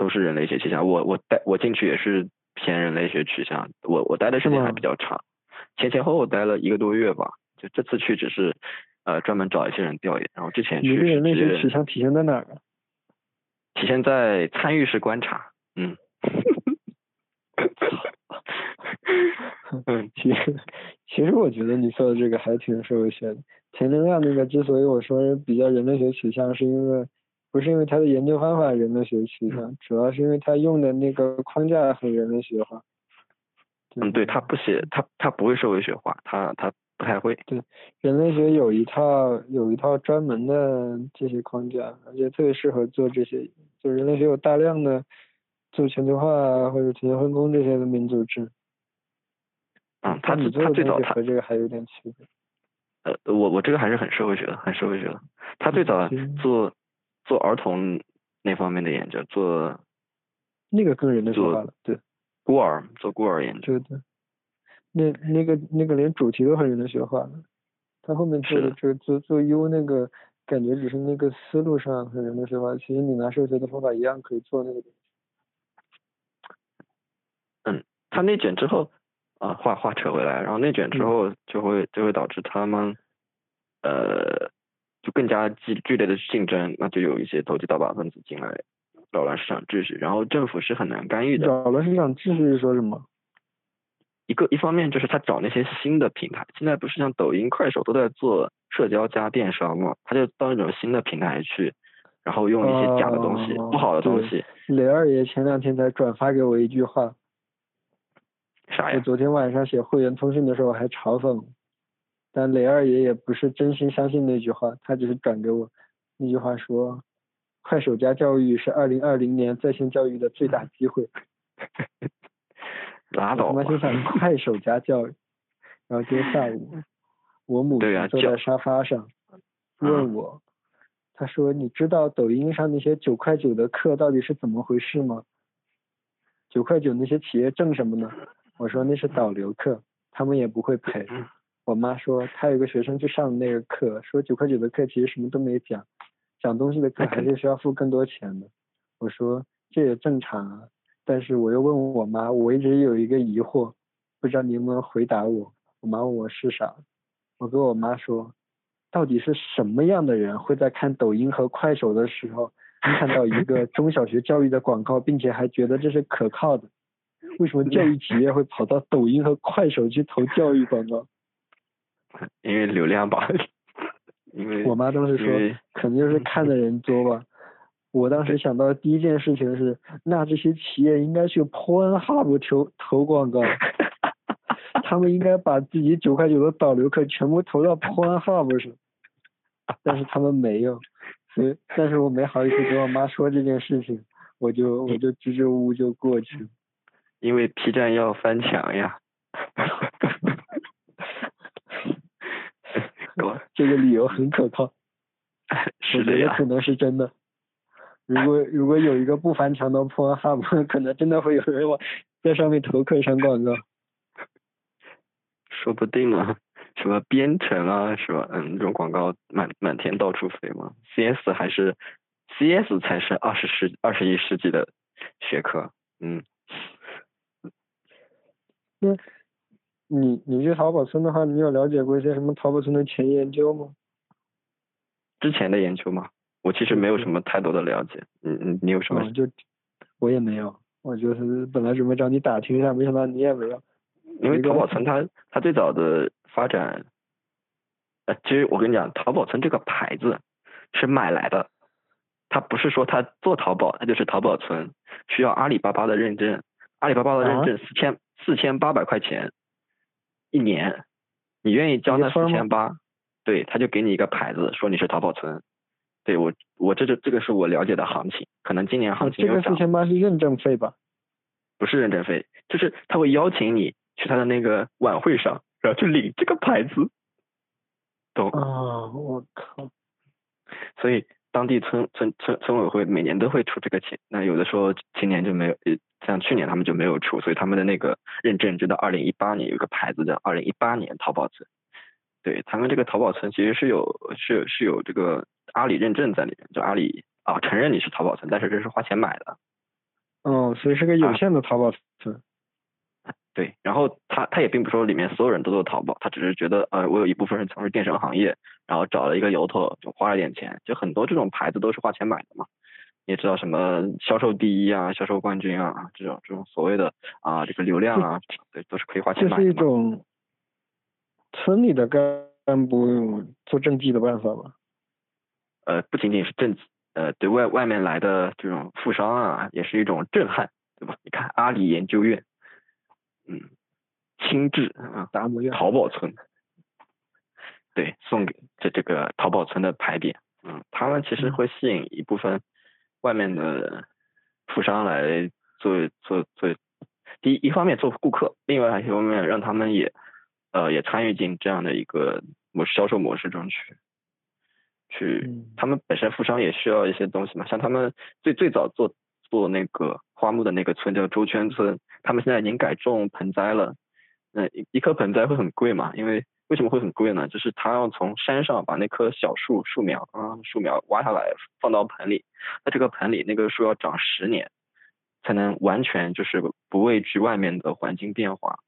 都是人类学取向，我我待我进去也是偏人类学取向，我我待的时间还比较长，前前后后待了一个多月吧，就这次去只是呃专门找一些人调研，然后之前去你人类学取向体现在哪儿？体现在参与式观察，嗯，*laughs* 嗯，其实其实我觉得你说的这个还挺社会学的，钱连亮那个之所以我说比较人类学取向，是因为不是因为它的研究方法人类学取向，主要是因为它用的那个框架很人类学化。嗯，对，他不写，他他不会社会学化，他他不太会。对，人类学有一套有一套专门的这些框架，而且特别适合做这些。就人类学有大量的做全球化或者全球分工这些的民族志。嗯，他你他最早他和这个还有点区别。呃，我我这个还是很社会学的，很社会学的。他最早做做儿童那方面的研究，做那个更人的学化了，对。孤儿做孤儿研究。对对。那那个那个连主题都很人的学化了，他后面做的这做做 U 那个感觉只是那个思路上很人的学化，其实你拿数学的方法一样可以做那个东西。嗯，他内卷之后。啊，话话扯回来，然后内卷之后就会就会导致他们，呃，就更加激剧烈的竞争，那就有一些投机倒把分子进来扰乱市场秩序，然后政府是很难干预的。扰乱市场秩序是说什么？一个一方面就是他找那些新的平台，现在不是像抖音、快手都在做社交加电商嘛，他就到那种新的平台去，然后用一些假的东西、不好的东西。雷二爷前两天才转发给我一句话。啥呀？我昨天晚上写会员通讯的时候还嘲讽，但雷二爷也不是真心相信那句话，他只是转给我那句话说，快手加教育是二零二零年在线教育的最大机会。*laughs* 拉倒吧。我他妈心想 *laughs* 快手加教育，然后今天下午，我母亲坐在沙发上，问我，他说你知道抖音上那些九块九的课到底是怎么回事吗？九块九那些企业挣什么呢？我说那是导流课，他们也不会赔。我妈说她有个学生去上那个课，说九块九的课其实什么都没讲，讲东西的课还是需要付更多钱的。我说这也正常啊，但是我又问我妈，我一直有一个疑惑，不知道你能不能回答我。我妈问我是啥，我跟我妈说，到底是什么样的人会在看抖音和快手的时候，*laughs* 看到一个中小学教育的广告，并且还觉得这是可靠的？为什么教育企业会跑到抖音和快手去投教育广告？*laughs* 因为流量吧。因为我妈当时说，肯定是看的人多吧。我当时想到第一件事情是，那这些企业应该去 Pornhub 投投广告。*laughs* 他们应该把自己九块九的导流课全部投到 Pornhub 上。但是他们没有，所以，但是我没好意思跟我妈说这件事情，我就我就支支吾吾就过去了。因为 P 站要翻墙呀，*laughs* 这个理由很可靠，*laughs* 是的也，可能是真的。如果如果有一个不翻墙的破 Hub，*laughs* 可能真的会有人往在上面投课上广告。*laughs* 说不定啊，什么编程啊，什么？嗯，那种广告满满天到处飞嘛。CS 还是 CS 才是二十世二十一世纪的学科，嗯。那，你你去淘宝村的话，你有了解过一些什么淘宝村的前研究吗？之前的研究吗？我其实没有什么太多的了解。嗯嗯，你有什么？就我也没有，我就是本来准备找你打听一下，没想到你也没有。因为淘宝村它 *laughs* 它最早的发展，呃，其实我跟你讲，淘宝村这个牌子是买来的，它不是说它做淘宝，它就是淘宝村，需要阿里巴巴的认证，阿里巴巴的认证四千。四千八百块钱一年，你愿意交那四千八？对，他就给你一个牌子，说你是淘宝村。对我，我这这这个是我了解的行情，可能今年行情这个四千八是认证费吧？不是认证费，就是他会邀请你去他的那个晚会上，然后去领这个牌子。懂？啊，我靠！所以当地村村村村委会每年都会出这个钱，那有的时候今年就没有。像去年他们就没有出，所以他们的那个认证就到二零一八年有一个牌子叫二零一八年淘宝村，对他们这个淘宝村其实是有是是有这个阿里认证在里面，就阿里啊承认你是淘宝村，但是这是花钱买的。哦，所以是个有限的淘宝村。对，然后他他也并不说里面所有人都做淘宝，他只是觉得呃我有一部分人从事电商行业，然后找了一个由头就花了点钱，就很多这种牌子都是花钱买的嘛。你也知道什么销售第一啊，销售冠军啊，这种这种所谓的啊这个流量啊，对，都是可以花钱买的。这是一种村里的干部做政绩的办法吧？呃，不仅仅是政绩，呃对外外面来的这种富商啊，也是一种震撼，对吧？你看阿里研究院，嗯，轻质啊，达摩院，淘宝村，对，送给这这个淘宝村的牌匾，嗯，他们其实会吸引一部分外面的富商来做做做，第一一方面做顾客，另外一方面让他们也呃也参与进这样的一个模销售模式中去。去，他们本身富商也需要一些东西嘛，像他们最最早做做那个花木的那个村叫周圈村，他们现在已经改种盆栽了，那一一棵盆栽会很贵嘛，因为为什么会很贵呢？就是他要从山上把那棵小树树苗啊树苗挖下来放到盆里，那这个盆里那个树要长十年，才能完全就是不畏惧外面的环境变化，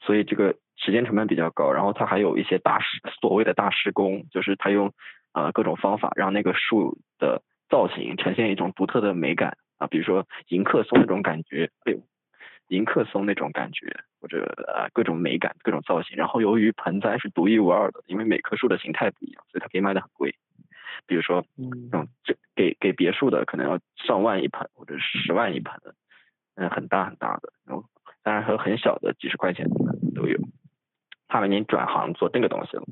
所以这个时间成本比较高，然后它还有一些大施所谓的大施工，就是他用。啊，各种方法让那个树的造型呈现一种独特的美感啊，比如说迎客松那种感觉，哎呦，迎客松那种感觉，或者啊各种美感、各种造型。然后由于盆栽是独一无二的，因为每棵树的形态不一样，所以它可以卖的很贵。比如说，嗯，这给给别墅的可能要上万一盆，或者十万一盆，嗯，很大很大的。然后当然还有很小的几十块钱的都有。他们已经转行做这个东西了。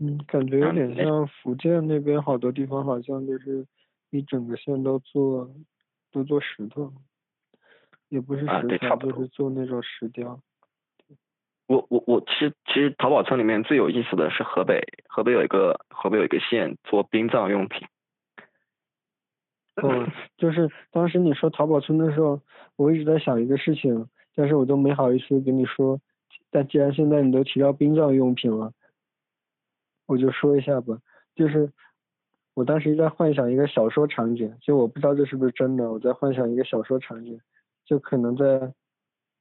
嗯，感觉有点像福建那边好多地方，好像就是一整个县都做都做石头，也不是石材，就是做那种石雕。我我我其实其实淘宝村里面最有意思的是河北，河北有一个河北有一个县做殡葬用品。嗯，就是当时你说淘宝村的时候，我一直在想一个事情，但是我都没好意思跟你说。但既然现在你都提到殡葬用品了。我就说一下吧，就是我当时在幻想一个小说场景，就我不知道这是不是真的，我在幻想一个小说场景，就可能在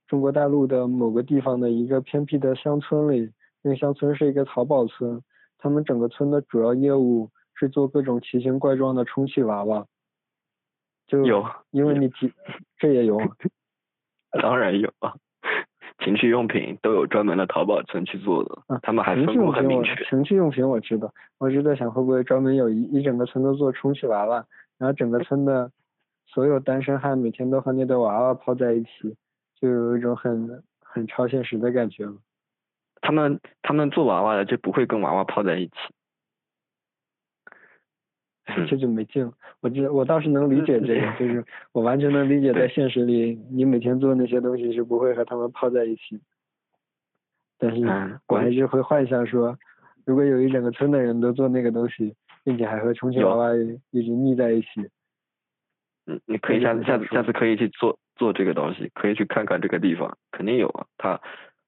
中国大陆的某个地方的一个偏僻的乡村里，那个乡村是一个淘宝村，他们整个村的主要业务是做各种奇形怪状的充气娃娃，就有，因为你提这也有，*laughs* 当然有啊。情趣用品都有专门的淘宝村去做的，他们还分工很明确。情趣用品我知道，我就在想会不会专门有一一整个村都做充气娃娃，然后整个村的所有单身汉每天都和那堆娃娃泡在一起，就有一种很很超现实的感觉了。他们他们做娃娃的就不会跟娃娃泡在一起。这就没劲了。我觉我倒是能理解这个，就是我完全能理解，在现实里，你每天做那些东西是不会和他们泡在一起。但是我还是会幻想说，如果有一整个村的人都做那个东西，并且还和充气娃娃一直腻在一起。嗯，你可以下次下次下次可以去做做这个东西，可以去看看这个地方，肯定有啊，它。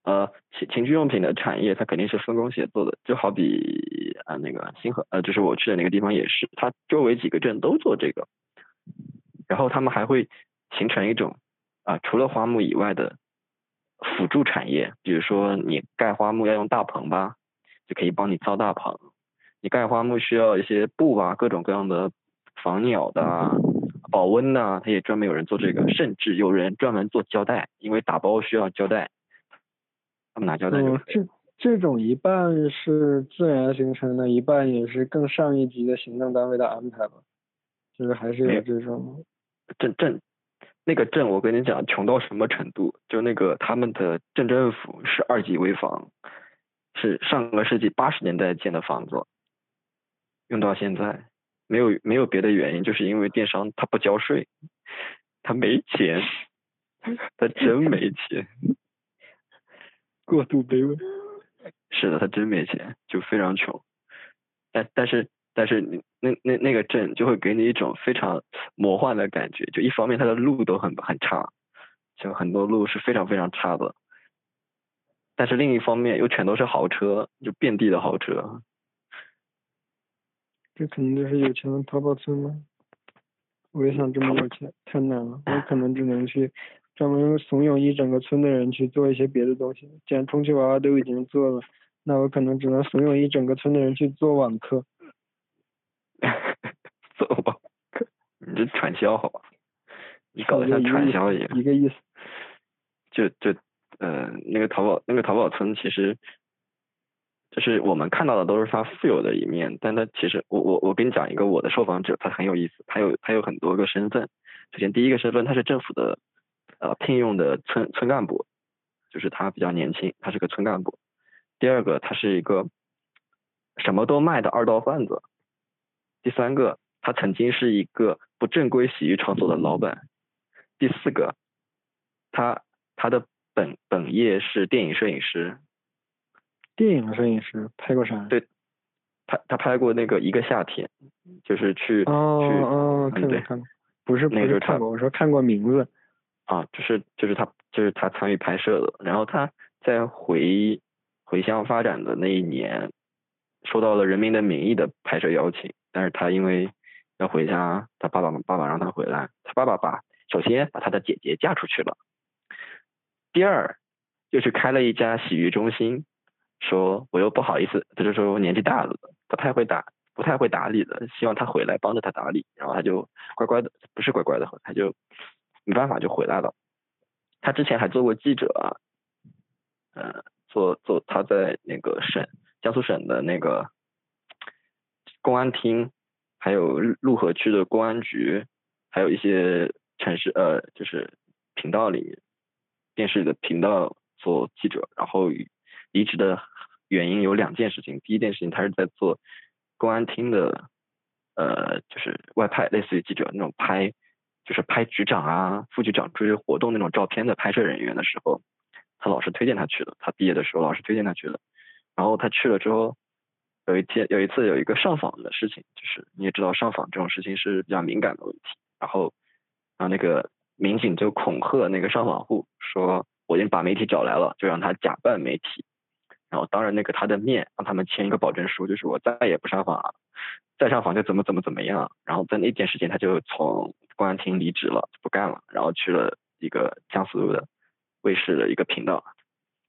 呃，情情趣用品的产业，它肯定是分工协作的，就好比啊那个星河，呃，就是我去的那个地方也是，它周围几个镇都做这个，然后他们还会形成一种啊，除了花木以外的辅助产业，比如说你盖花木要用大棚吧，就可以帮你造大棚，你盖花木需要一些布啊，各种各样的防鸟的、保温的，它也专门有人做这个，甚至有人专门做胶带，因为打包需要胶带。他们拿胶带嗯，这这种一半是自然形成的，一半也是更上一级的行政单位的安排吧。就是还是有这种。镇镇那个镇，我跟你讲，穷到什么程度？就那个他们的镇政府是二级危房，是上个世纪八十年代建的房子，用到现在，没有没有别的原因，就是因为电商他不交税，他没钱，他真没钱。*laughs* 过度卑微，是的，他真没钱，就非常穷。但但是但是你那那那个镇就会给你一种非常魔幻的感觉。就一方面，它的路都很很差，就很多路是非常非常差的。但是另一方面，又全都是豪车，就遍地的豪车。这可能就是有钱的淘宝村吗？我也想这么有钱，太难了。我可能只能去。专门怂恿一整个村的人去做一些别的东西。既然充气娃娃都已经做了，那我可能只能怂恿一整个村的人去做网课。*laughs* 做网课？你这传销好吧？你搞得像传销一样。一个意思。*laughs* 就就呃，那个淘宝那个淘宝村其实，就是我们看到的都是他富有的一面，但他其实我我我跟你讲一个我的受访者，他很有意思，他有他有很多个身份。首先第一个身份他是政府的呃聘用的村村干部，就是他比较年轻，他是个村干部。第二个他是一个什么都卖的二道贩子。第三个他曾经是一个不正规洗浴场所的老板。第四个他他的本本业是电影摄影师。电影摄影师拍过啥？对，他他拍过那个一个夏天，就是去哦哦，看过看过，不是不是看过，我说看过名字。啊，就是就是他就是他参与拍摄的，然后他在回回乡发展的那一年，收到了《人民的名义》的拍摄邀请，但是他因为要回家，他爸爸爸爸让他回来，他爸爸把首先把他的姐姐嫁出去了，第二就去开了一家洗浴中心。说我又不好意思，他就说我年纪大了，不太会打，不太会打理的，希望他回来帮着他打理，然后他就乖乖的，不是乖乖的，他就没办法就回来了。他之前还做过记者，嗯，做做他在那个省江苏省的那个公安厅，还有陆河区的公安局，还有一些城市呃就是频道里电视的频道做记者，然后离职的。原因有两件事情，第一件事情他是在做公安厅的，呃，就是外派，类似于记者那种拍，就是拍局长啊、副局长出席活动那种照片的拍摄人员的时候，他老师推荐他去的。他毕业的时候，老师推荐他去的。然后他去了之后，有一天有一次有一个上访的事情，就是你也知道上访这种事情是比较敏感的问题。然后，然后那个民警就恐吓那个上访户说：“我已经把媒体找来了，就让他假扮媒体。”然后当着那个他的面让他们签一个保证书，就是我再也不上访了，再上访就怎么怎么怎么样。然后在那件事情，他就从公安厅离职了，不干了，然后去了一个江苏的卫视的一个频道，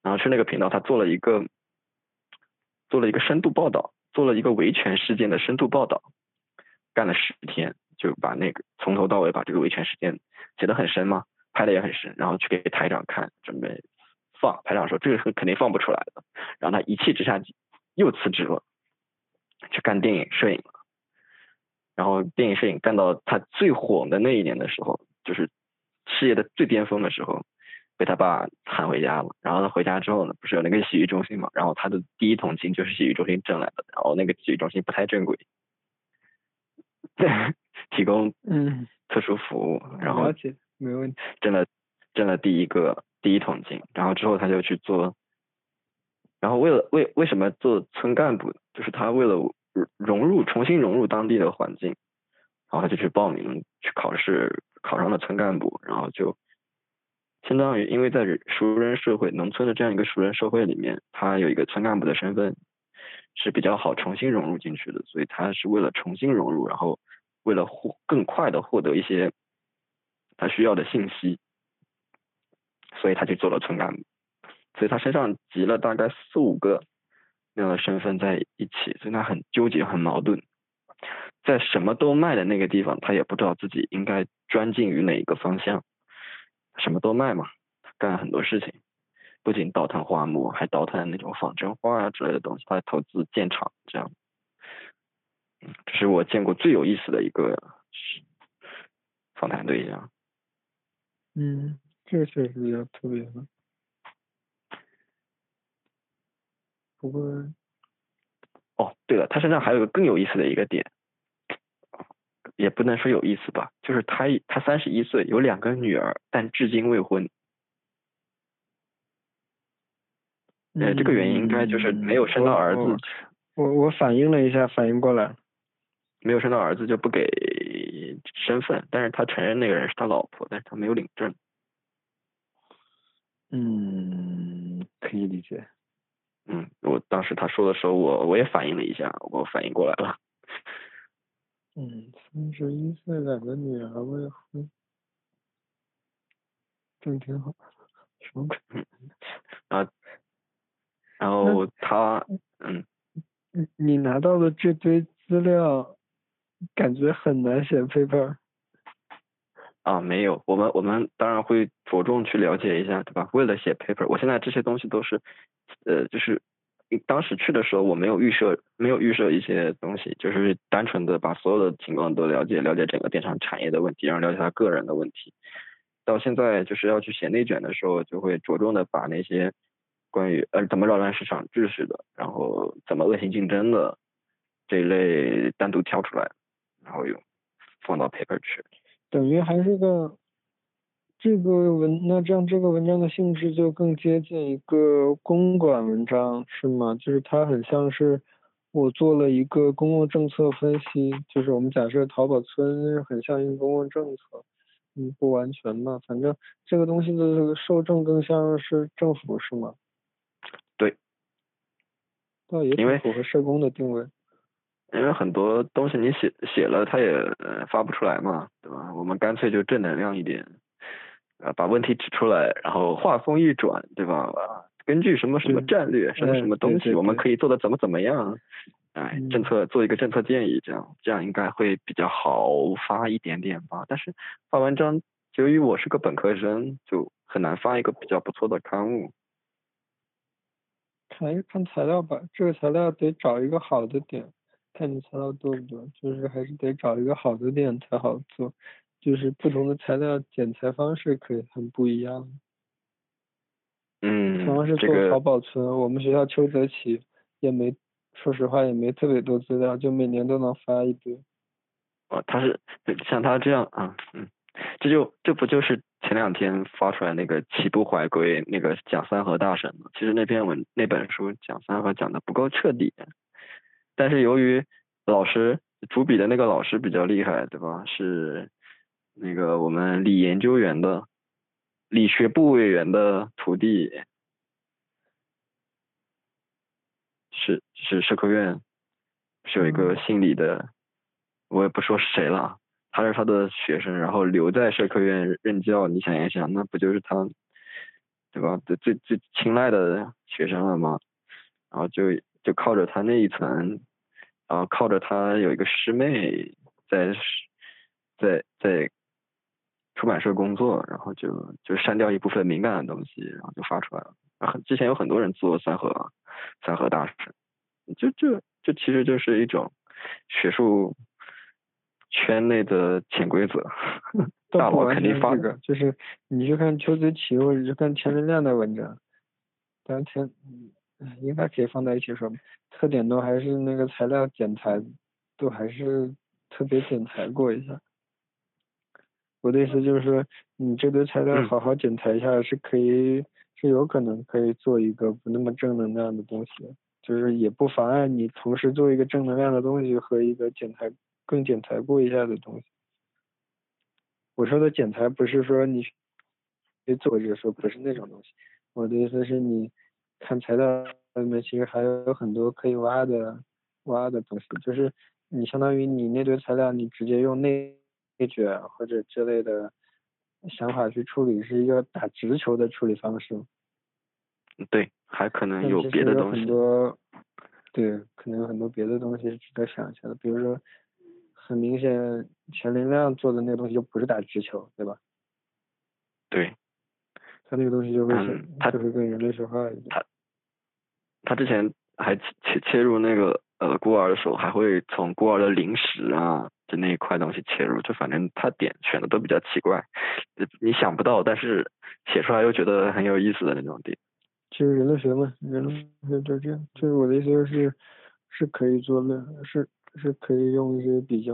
然后去那个频道，他做了一个做了一个深度报道，做了一个维权事件的深度报道，干了十天，就把那个从头到尾把这个维权事件写得很深嘛，拍的也很深，然后去给台长看，准备。放，台长说这个是肯定放不出来的，然后他一气之下又辞职了，去干电影摄影了。然后电影摄影干到他最火的那一年的时候，就是事业的最巅峰的时候，被他爸喊回家了。然后他回家之后呢，不是有那个洗浴中心嘛？然后他的第一桶金就是洗浴中心挣来的。然后那个洗浴中心不太正规，*laughs* 提供嗯特殊服务，然后没问题，挣了挣了第一个。第一桶金，然后之后他就去做，然后为了为为什么做村干部？就是他为了融入重新融入当地的环境，然后他就去报名去考试，考上了村干部，然后就相当于因为在熟人社会、农村的这样一个熟人社会里面，他有一个村干部的身份是比较好重新融入进去的，所以他是为了重新融入，然后为了获更快的获得一些他需要的信息。所以他就做了村干部，所以他身上集了大概四五个那样的身份在一起，所以他很纠结很矛盾，在什么都卖的那个地方，他也不知道自己应该专精于哪一个方向，什么都卖嘛，干很多事情，不仅倒腾花木，还倒腾那种仿真花啊之类的东西，他投资建厂这样，这是我见过最有意思的一个访谈对象。嗯。这个确实比较特别，不过，哦，对了，他身上还有个更有意思的一个点，也不能说有意思吧，就是他他三十一岁，有两个女儿，但至今未婚。呃，这个原因应该就是没有生到儿子。我我反应了一下，反应过来，没有生到儿子就不给身份，但是他承认那个人是他老婆，但是他没有领证。嗯，可以理解。嗯，我当时他说的时候，我我也反应了一下，我反应过来了。*laughs* 嗯，三十一岁，两个女儿未婚，这挺好。什么鬼？啊，然后他，嗯，你你拿到的这堆资料，感觉很难写 paper。啊，没有，我们我们当然会着重去了解一下，对吧？为了写 paper，我现在这些东西都是，呃，就是当时去的时候我没有预设，没有预设一些东西，就是单纯的把所有的情况都了解，了解整个电商产业的问题，然后了解他个人的问题。到现在就是要去写内卷的时候，就会着重的把那些关于呃怎么扰乱市场秩序的，然后怎么恶性竞争的这一类单独挑出来，然后又放到 paper 去。等于还是个这个文，那这样这个文章的性质就更接近一个公管文章是吗？就是它很像是我做了一个公共政策分析，就是我们假设淘宝村很像一个公共政策。嗯，不完全吧，反正这个东西的这个受众更像是政府是吗？对。倒也挺符合社工的定位。因为很多东西你写写了，它也发不出来嘛，对吧？我们干脆就正能量一点，啊，把问题指出来，然后话锋一转，对吧？根据什么什么战略，什么什么东西，我们可以做的怎么怎么样？哎，政策做一个政策建议，这样这样应该会比较好发一点点吧。但是发文章，由于我是个本科生，就很难发一个比较不错的刊物。看一看材料吧，这个材料得找一个好的点，看你材料多不多，就是还是得找一个好的店才好做。就是不同的材料剪裁方式可以很不一样。嗯，同样是做淘宝村，我们学校邱泽奇也没。说实话也没特别多资料，就每年都能发一堆。哦，他是像他这样啊，嗯，这就这不就是前两天发出来那个齐步怀归那个讲三和大神吗？其实那篇文那本书讲三和讲的不够彻底，但是由于老师主笔的那个老师比较厉害，对吧？是那个我们李研究员的理学部委员的徒弟。是是社科院是有一个姓李的，我也不说是谁了，他是他的学生，然后留在社科院任教，你想一想，那不就是他，对吧？最最最青睐的学生了吗？然后就就靠着他那一层，然后靠着他有一个师妹在在在出版社工作，然后就就删掉一部分敏感的东西，然后就发出来了。很，之前有很多人做三和三和大师，就就就其实就是一种学术圈内的潜规则，大佬肯定发这个，就是你去看邱泽奇或者去看田文亮的文章，但田应该可以放在一起说，特点都还是那个材料剪裁都还是特别剪裁过一下。我的意思就是说，你这堆材料好好剪裁一下是可以。是有可能可以做一个不那么正能量的东西，就是也不妨碍你同时做一个正能量的东西和一个剪裁更剪裁过一下的东西。我说的剪裁不是说你做就是说不是那种东西，我的意思是你看材料里面其实还有很多可以挖的挖的东西，就是你相当于你那堆材料你直接用内内卷或者之类的。想法去处理是一个打直球的处理方式。对，还可能有别的东西。很多，对，可能有很多别的东西是值得想一下的。比如说，很明显，钱林亮做的那个东西就不是打直球，对吧？对。他那个东西就会，他就会跟人类说话一样。他，他之前还切切入那个呃孤儿的时候，还会从孤儿的零食啊。就那一块东西切入，就反正他点选的都比较奇怪，你想不到，但是写出来又觉得很有意思的那种点。其实人类学嘛，人类学就这样。就是我的意思就是，是可以做的，是是可以用一些比较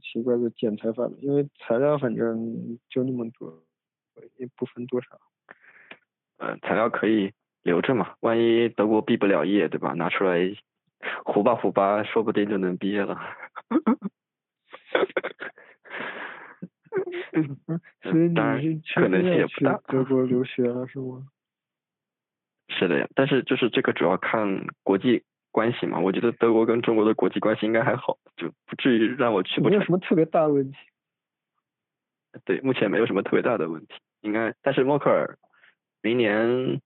奇怪的剪裁法的，因为材料反正就那么多，也不分多少。呃，材料可以留着嘛，万一德国毕不了业，对吧？拿出来糊吧糊吧，说不定就能毕业了。*laughs* 所以你是可能性也不大。德国留学了是吗？*laughs* 是的呀，但是就是这个主要看国际关系嘛。我觉得德国跟中国的国际关系应该还好，就不至于让我去。没有什么特别大的问题。对，目前没有什么特别大的问题，应该。但是默克尔明年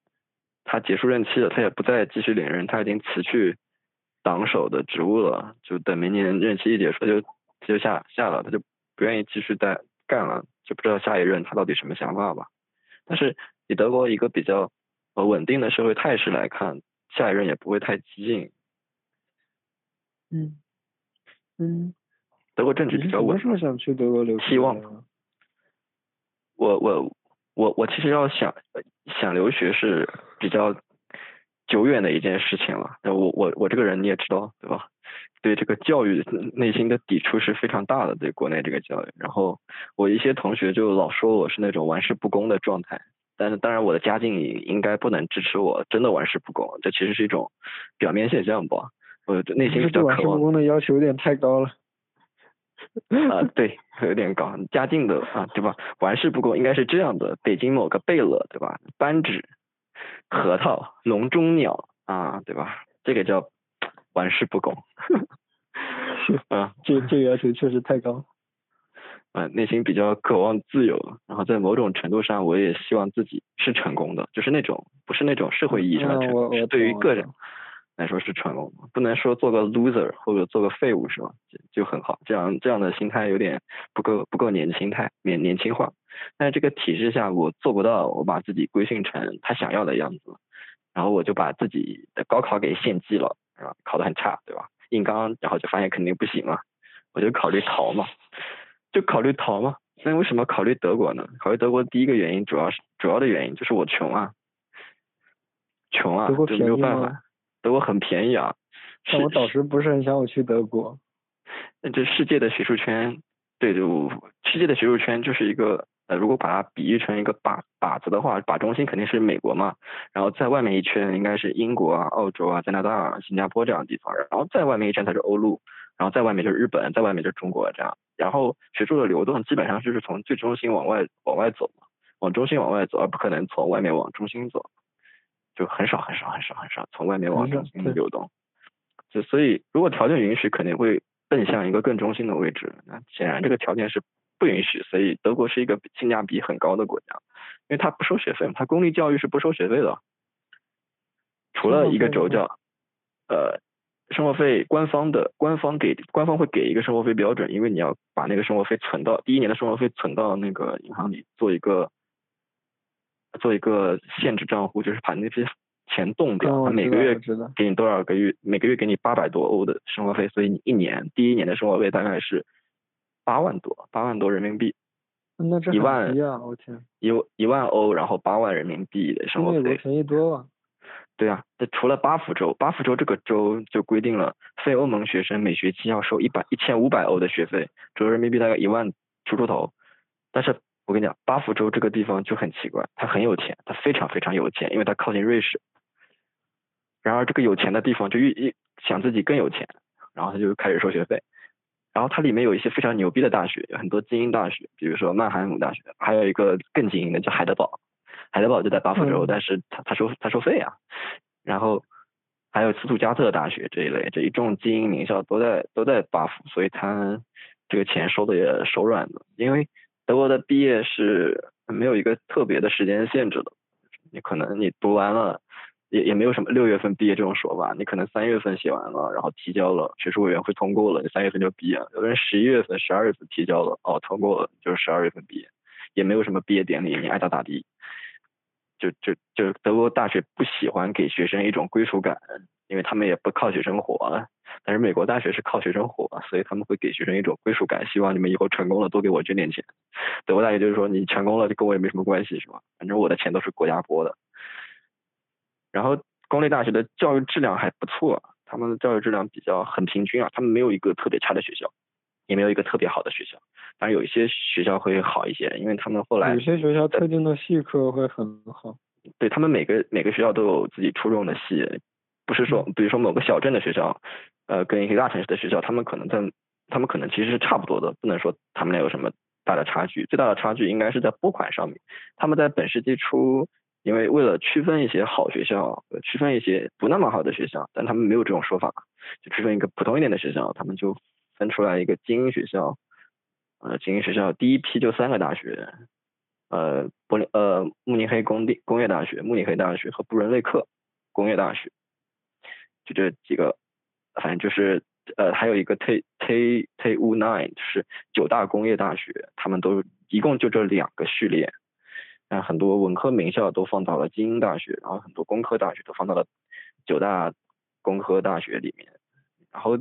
他结束任期了，他也不再继续连任，他已经辞去党首的职务了，就等明年任期一结束他就。他就下下了，他就不愿意继续再干了，就不知道下一任他到底什么想法吧。但是以德国一个比较呃稳定的社会态势来看，下一任也不会太激进。嗯嗯，德国政治比较稳。什么时候想去德国留学？希望。我我我我其实要想想留学是比较久远的一件事情了。那我我我这个人你也知道对吧？对这个教育内心的抵触是非常大的，对国内这个教育。然后我一些同学就老说我是那种玩世不恭的状态。但是当然我的家境应该不能支持我真的玩世不恭，这其实是一种表面现象吧。我内心比较渴望。玩世不恭的要求有点太高了。啊，*laughs* 对，有点高。嘉靖的啊，对吧？玩世不恭应该是这样的：北京某个贝勒，对吧？扳指、核桃、笼中鸟啊，对吧？这个叫玩世不恭。*laughs* 啊，这这个要求确实太高。啊，*laughs* 内心比较渴望自由，然后在某种程度上，我也希望自己是成功的，就是那种不是那种社会意义上的成功，是对于个人。来说是成龙，不能说做个 loser 或者做个废物是吧？就就很好，这样这样的心态有点不够不够年轻态，年年轻化。但是这个体制下我做不到，我把自己规训成他想要的样子，然后我就把自己的高考给献祭了，是吧？考得很差，对吧？硬刚，然后就发现肯定不行嘛，我就考虑逃嘛，就考虑逃嘛。那为什么考虑德国呢？考虑德国第一个原因主要是主要的原因就是我穷啊，穷啊，就没有办法。德国很便宜啊，但我导师不是很想我去德国。那这世界的学术圈，对对，世界的学术圈就是一个呃，如果把它比喻成一个靶靶子的话，靶中心肯定是美国嘛，然后在外面一圈应该是英国啊、澳洲啊、加拿大、啊、新加坡这样的地方，然后再外面一圈才是欧陆，然后在外面就是日本，在外面就是中国这样，然后学术的流动基本上就是从最中心往外往外走嘛，往中心往外走，而不可能从外面往中心走。就很少很少很少很少从外面往中心流动，就所以如果条件允许，肯定会奔向一个更中心的位置。那显然这个条件是不允许，所以德国是一个性价比很高的国家，因为它不收学费嘛，它公立教育是不收学费的，除了一个州叫呃生活费官方的官方给官方会给一个生活费标准，因为你要把那个生活费存到第一年的生活费存到那个银行里做一个。做一个限制账户，就是把那些钱冻掉，他每个月给你多少个月，每个月给你八百多欧的生活费，所以你一年第一年的生活费大概是八万多，八万多人民币。那这一万啊！我天，一一万欧，然后八万人民币的生活费。便宜多了。对啊，这除了巴福州，巴福州这个州就规定了，非欧盟学生每学期要收一百一千五百欧的学费，折合人民币大概一万出出头，但是。我跟你讲，巴福州这个地方就很奇怪，它很有钱，它非常非常有钱，因为它靠近瑞士。然而这个有钱的地方就越越想自己更有钱，然后他就开始收学费。然后它里面有一些非常牛逼的大学，有很多精英大学，比如说曼海姆大学，还有一个更精英的叫海德堡，海德堡就在巴福州，但是他他收他收费啊。然后还有斯图加特大学这一类，这一众精英名校都在都在巴福，所以他这个钱收的也手软的，因为。德国的毕业是没有一个特别的时间限制的，你可能你读完了，也也没有什么六月份毕业这种说法，你可能三月份写完了，然后提交了，学术委员会通过了，你三月份就毕业了。有的人十一月份、十二月份提交了，哦，通过了，就是十二月份毕业，也没有什么毕业典礼，你爱咋咋地。就就就德国大学不喜欢给学生一种归属感，因为他们也不靠学生活。但是美国大学是靠学生活，所以他们会给学生一种归属感，希望你们以后成功了多给我捐点钱。德国大学就是说你成功了就跟我也没什么关系，是吧？反正我的钱都是国家拨的。然后公立大学的教育质量还不错，他们的教育质量比较很平均啊，他们没有一个特别差的学校，也没有一个特别好的学校。当然有一些学校会好一些，因为他们后来有些学校特定的系课会很好。对他们每个每个学校都有自己出众的系，不是说比如说某个小镇的学校。呃，跟一些大城市的学校，他们可能在，他们可能其实是差不多的，不能说他们俩有什么大的差距。最大的差距应该是在拨款上面。他们在本世纪初，因为为了区分一些好学校，区分一些不那么好的学校，但他们没有这种说法，就区分一个普通一点的学校，他们就分出来一个精英学校。呃，精英学校第一批就三个大学，呃，柏林呃慕尼黑工地工业大学、慕尼黑大学和布伦瑞克工业大学，就这几个。反正就是呃，还有一个 T T T U Nine，就是九大工业大学，他们都一共就这两个序列。那很多文科名校都放到了精英大学，然后很多工科大学都放到了九大工科大学里面，然后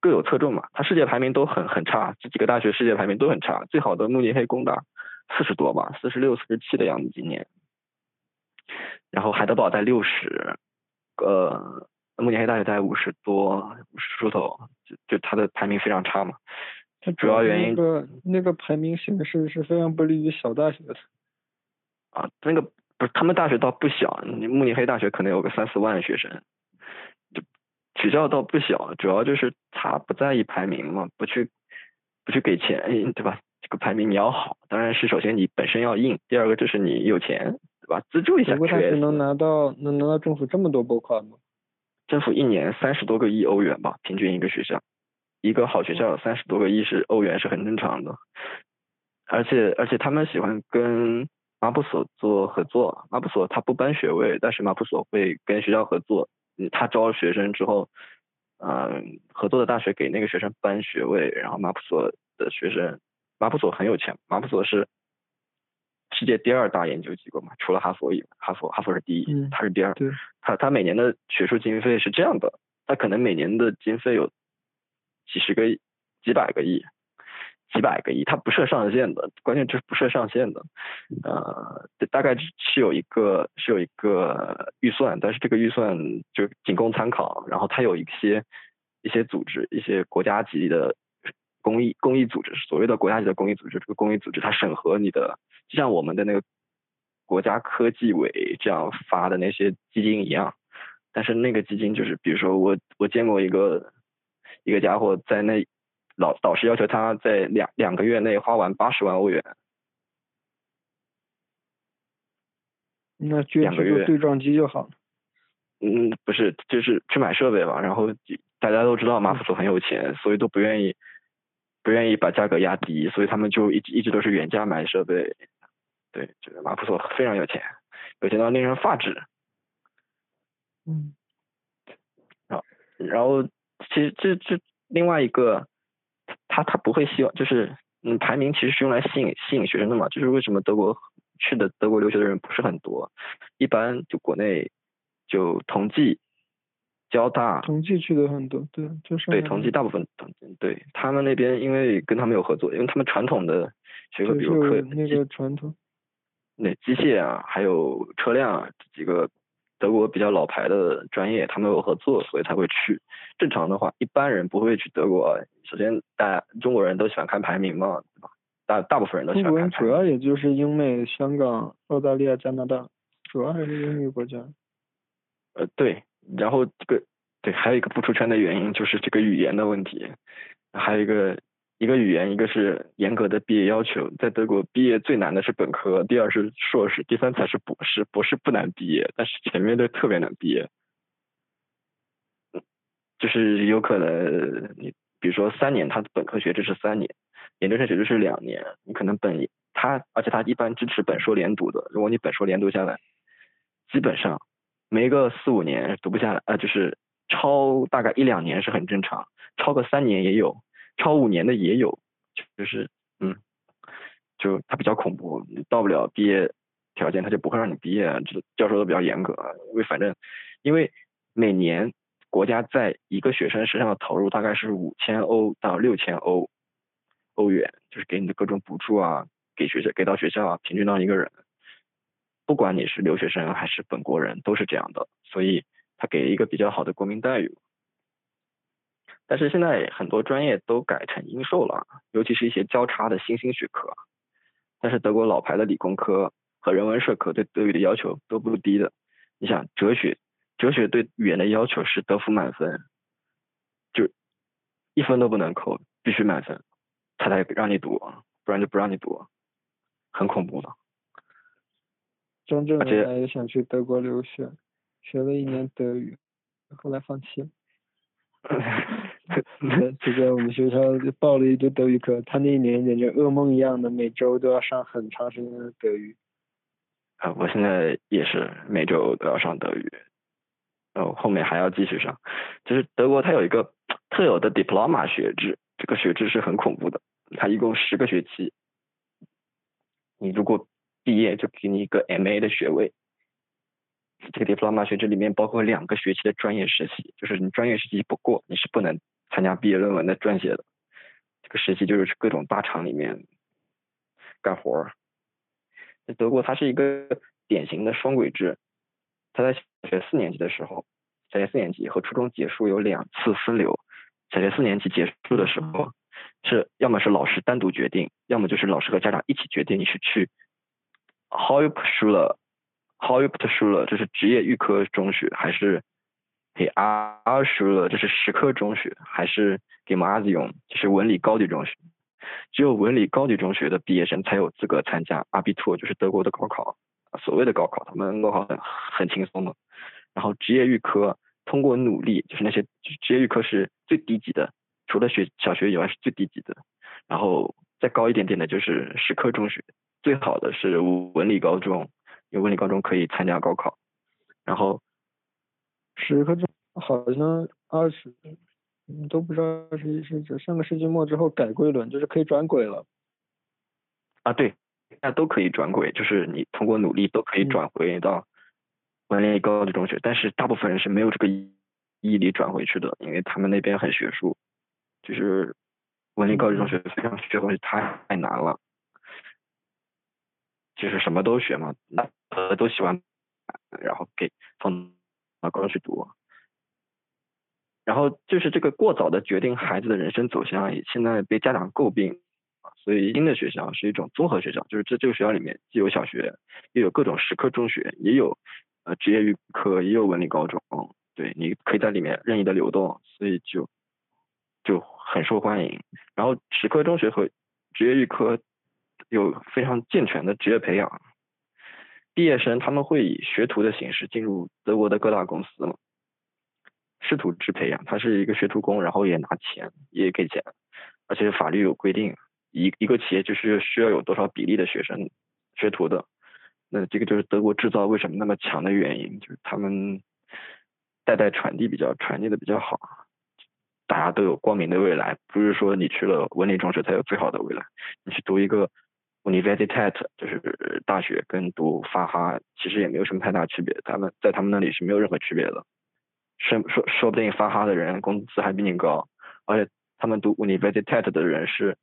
各有侧重嘛。它世界排名都很很差，这几个大学世界排名都很差。最好的慕尼黑工大四十多吧，四十六、四十七的样子今年。然后海德堡在六十，呃，慕尼黑大学概五十多，五十出头，就就它的排名非常差嘛。它主要原因那个那个排名形式是非常不利于小大学的。啊，那个不是他们大学倒不小，你慕尼黑大学可能有个三四万学生，就学校倒不小，主要就是他不在意排名嘛，不去不去给钱，对吧？这个排名你要好，当然是首先你本身要硬，第二个就是你有钱，对吧？资助一下德国大学 QS 能拿到能拿到政府这么多拨款吗？政府一年三十多个亿欧元吧，平均一个学校，一个好学校三十多个亿是欧元是很正常的，而且而且他们喜欢跟马普所做合作，马普所他不颁学位，但是马普所会跟学校合作，嗯，他招学生之后，嗯、合作的大学给那个学生颁学位，然后马普所的学生，马普所很有钱，马普所是世界第二大研究机构嘛，除了哈佛以外，哈佛哈佛是第一，嗯他是第二，对，他他每年的学术经费是这样的，它可能每年的经费有几十个亿、几百个亿、几百个亿，它不设上限的，关键就是不设上限的，呃，大概是有一个是有一个预算，但是这个预算就仅供参考，然后它有一些一些组织，一些国家级的公益公益组织，所谓的国家级的公益组织，这个公益组织它审核你的，就像我们的那个国家科技委这样发的那些基金一样，但是那个基金就是，比如说我我见过一个一个家伙在那老导师要求他在两两个月内花完八十万欧元，那捐两个对撞机就好了。嗯，不是，就是去买设备吧。然后大家都知道马普索很有钱，所以都不愿意不愿意把价格压低，所以他们就一直一直都是原价买设备。对，就是马普索非常有钱，有钱到令人发指。嗯然后其实这这另外一个，他他不会希望就是嗯排名其实是用来吸引吸引学生的嘛，就是为什么德国去的德国留学的人不是很多，一般就国内就同济、交大。同济去的很多，对，就是对，同济大部分同济，对他们那边因为跟他们有合作，因为他们传统的学科，比如科有那个传统。那机械啊，还有车辆啊这几个德国比较老牌的专业，他们有合作，所以才会去。正常的话，一般人不会去德国。首先，大家中国人都喜欢看排名嘛，对吧？大大部分人都喜中国人主欢看排名。要也就是英美、香港、澳大利亚、加拿大，主要还是英语国家。呃，对，然后这个对，还有一个不出圈的原因就是这个语言的问题，还有一个一个语言，一个是严格的毕业要求，在德国毕业最难的是本科，第二是硕士，第三才是博士。博士不难毕业，但是前面的特别难毕业。嗯就是有可能你比如说三年，他的本科学制是三年，研究生学制是两年，你可能本他而且他一般支持本硕连读的，如果你本硕连读下来，基本上没个四五年读不下来，呃，就是超大概一两年是很正常，超个三年也有，超五年的也有，就是嗯，就他比较恐怖，你到不了毕业条件，他就不会让你毕业，这教授都比较严格，因为反正因为每年国家在一个学生身上的投入大概是五千欧到六千欧欧元，就是给你的各种补助啊，给学校给到学校啊，平均到一个人。不管你是留学生还是本国人，都是这样的，所以他给一个比较好的国民待遇。但是现在很多专业都改成应授了，尤其是一些交叉的新兴学科。但是德国老牌的理工科和人文社科对德语的要求都不低的。你想哲学，哲学对语言的要求是德福满分，就一分都不能扣，必须满分，他才让你读，不然就不让你读，很恐怖的。张正原来也想去德国留学，学了一年德语，后来放弃了。就在我们学校就报了一堆德语课，他那一年简直噩梦一样的，每周都要上很长时间的德语。啊，我现在也是每周都要上德语，然后后面还要继续上。就是德国它有一个特有的 diploma 学制，这个学制是很恐怖的，它一共十个学期，你如果毕业就给你一个 MA 的学位，这个 diploma 学制里面包括两个学期的专业实习，就是你专业实习不过，你是不能参加毕业论文的撰写的。这个实习就是去各种大厂里面干活儿。在德国，它是一个典型的双轨制。他在小学四年级的时候，小学四年级和初中结束有两次分流。小学四年级结束的时候，是要么是老师单独决定，要么就是老师和家长一起决定你是去 Hauptschule、Hauptschule，这是职业预科中学，还是给 Arschule，这是实科中学，还是给 Gymnasium，就是文理高级中学。只有文理高级中学的毕业生才有资格参加 Abitur，就是德国的高考。所谓的高考，他们高考很很轻松的。然后职业预科通过努力，就是那些职业预科是最低级的，除了学小学以外是最低级的。然后再高一点点的就是石科中学，最好的是文理高中，因为文理高中可以参加高考。然后石科中好像二十。都不知道二十一世纪上个世纪末之后改过一轮，就是可以转轨了。啊，对，那都可以转轨，就是你通过努力都可以转回到文理高级中学，但是大部分人是没有这个毅力转回去的，因为他们那边很学术，就是文理高级中学非常学东西太太难了，就是什么都学嘛，那都喜欢，然后给放到高中去读。然后就是这个过早的决定孩子的人生走向，现在被家长诟病所以新的学校是一种综合学校，就是这这个学校里面既有小学，又有各种实科中学，也有呃职业预科，也有文理高中，对，你可以在里面任意的流动，所以就就很受欢迎。然后实科中学和职业预科有非常健全的职业培养，毕业生他们会以学徒的形式进入德国的各大公司嘛。师徒制培养，他是一个学徒工，然后也拿钱，也给钱，而且法律有规定，一一个企业就是需要有多少比例的学生学徒的，那这个就是德国制造为什么那么强的原因，就是他们代代传递比较传递的比较好，大家都有光明的未来，不是说你去了文理中学才有最好的未来，你去读一个 Universität 就是大学，跟读法哈其实也没有什么太大区别，他们在他们那里是没有任何区别的。说说说不定法哈的人工资还比你高，而且他们读 University 的人是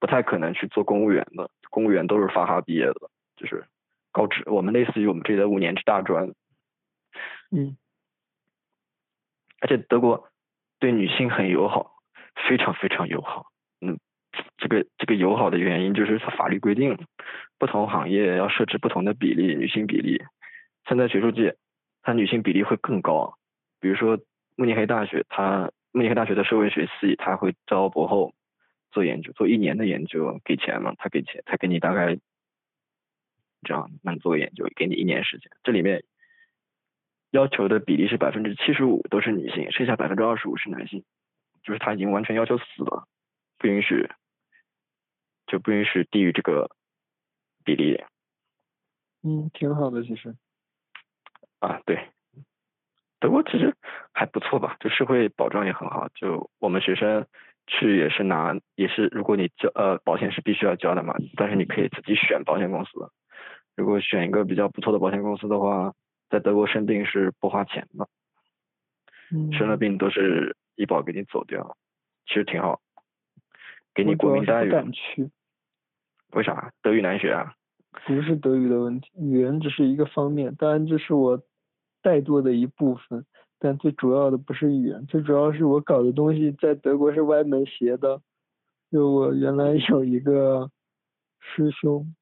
不太可能去做公务员的，公务员都是法哈毕业的，就是高职。我们类似于我们这里的五年制大专。嗯。而且德国对女性很友好，非常非常友好。嗯，这个这个友好的原因就是它法律规定，不同行业要设置不同的比例女性比例。现在学术界，它女性比例会更高。比如说慕尼黑大学，它慕尼黑大学的社会学系，他会招博后做研究，做一年的研究，给钱嘛，他给钱，他给你大概这样，那你做个研究，给你一年时间。这里面要求的比例是百分之七十五都是女性，剩下百分之二十五是男性，就是他已经完全要求死了，不允许，就不允许低于这个比例。嗯，挺好的，其实。啊，对。德国其实还不错吧，就社会保障也很好。就我们学生去也是拿，也是如果你交呃保险是必须要交的嘛，但是你可以自己选保险公司。如果选一个比较不错的保险公司的话，在德国生病是不花钱的，生了病都是医保给你走掉，其实挺好，给你国民待遇。不敢去。为啥？德语难学啊？不是德语的问题，语言只是一个方面，当然这是我。怠惰的一部分，但最主要的不是语言，最主要是我搞的东西在德国是歪门邪的。就我原来有一个师兄，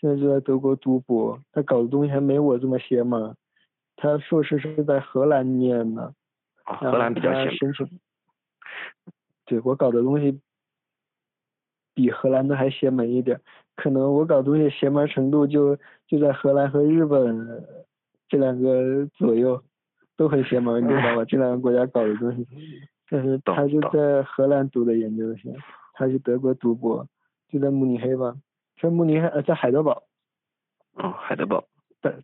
现在就在德国读博，他搞的东西还没我这么邪门。他硕士是在荷兰念的，荷兰比较先进。对我搞的东西比荷兰的还邪门一点，可能我搞东西邪门程度就就在荷兰和日本。这两个左右都很邪门，你知道吧？这两个国家搞的东西，但是他就在荷兰读的研究生，他去德国读博，就在慕尼黑吧，在慕尼黑呃在海德堡。哦，海德堡。但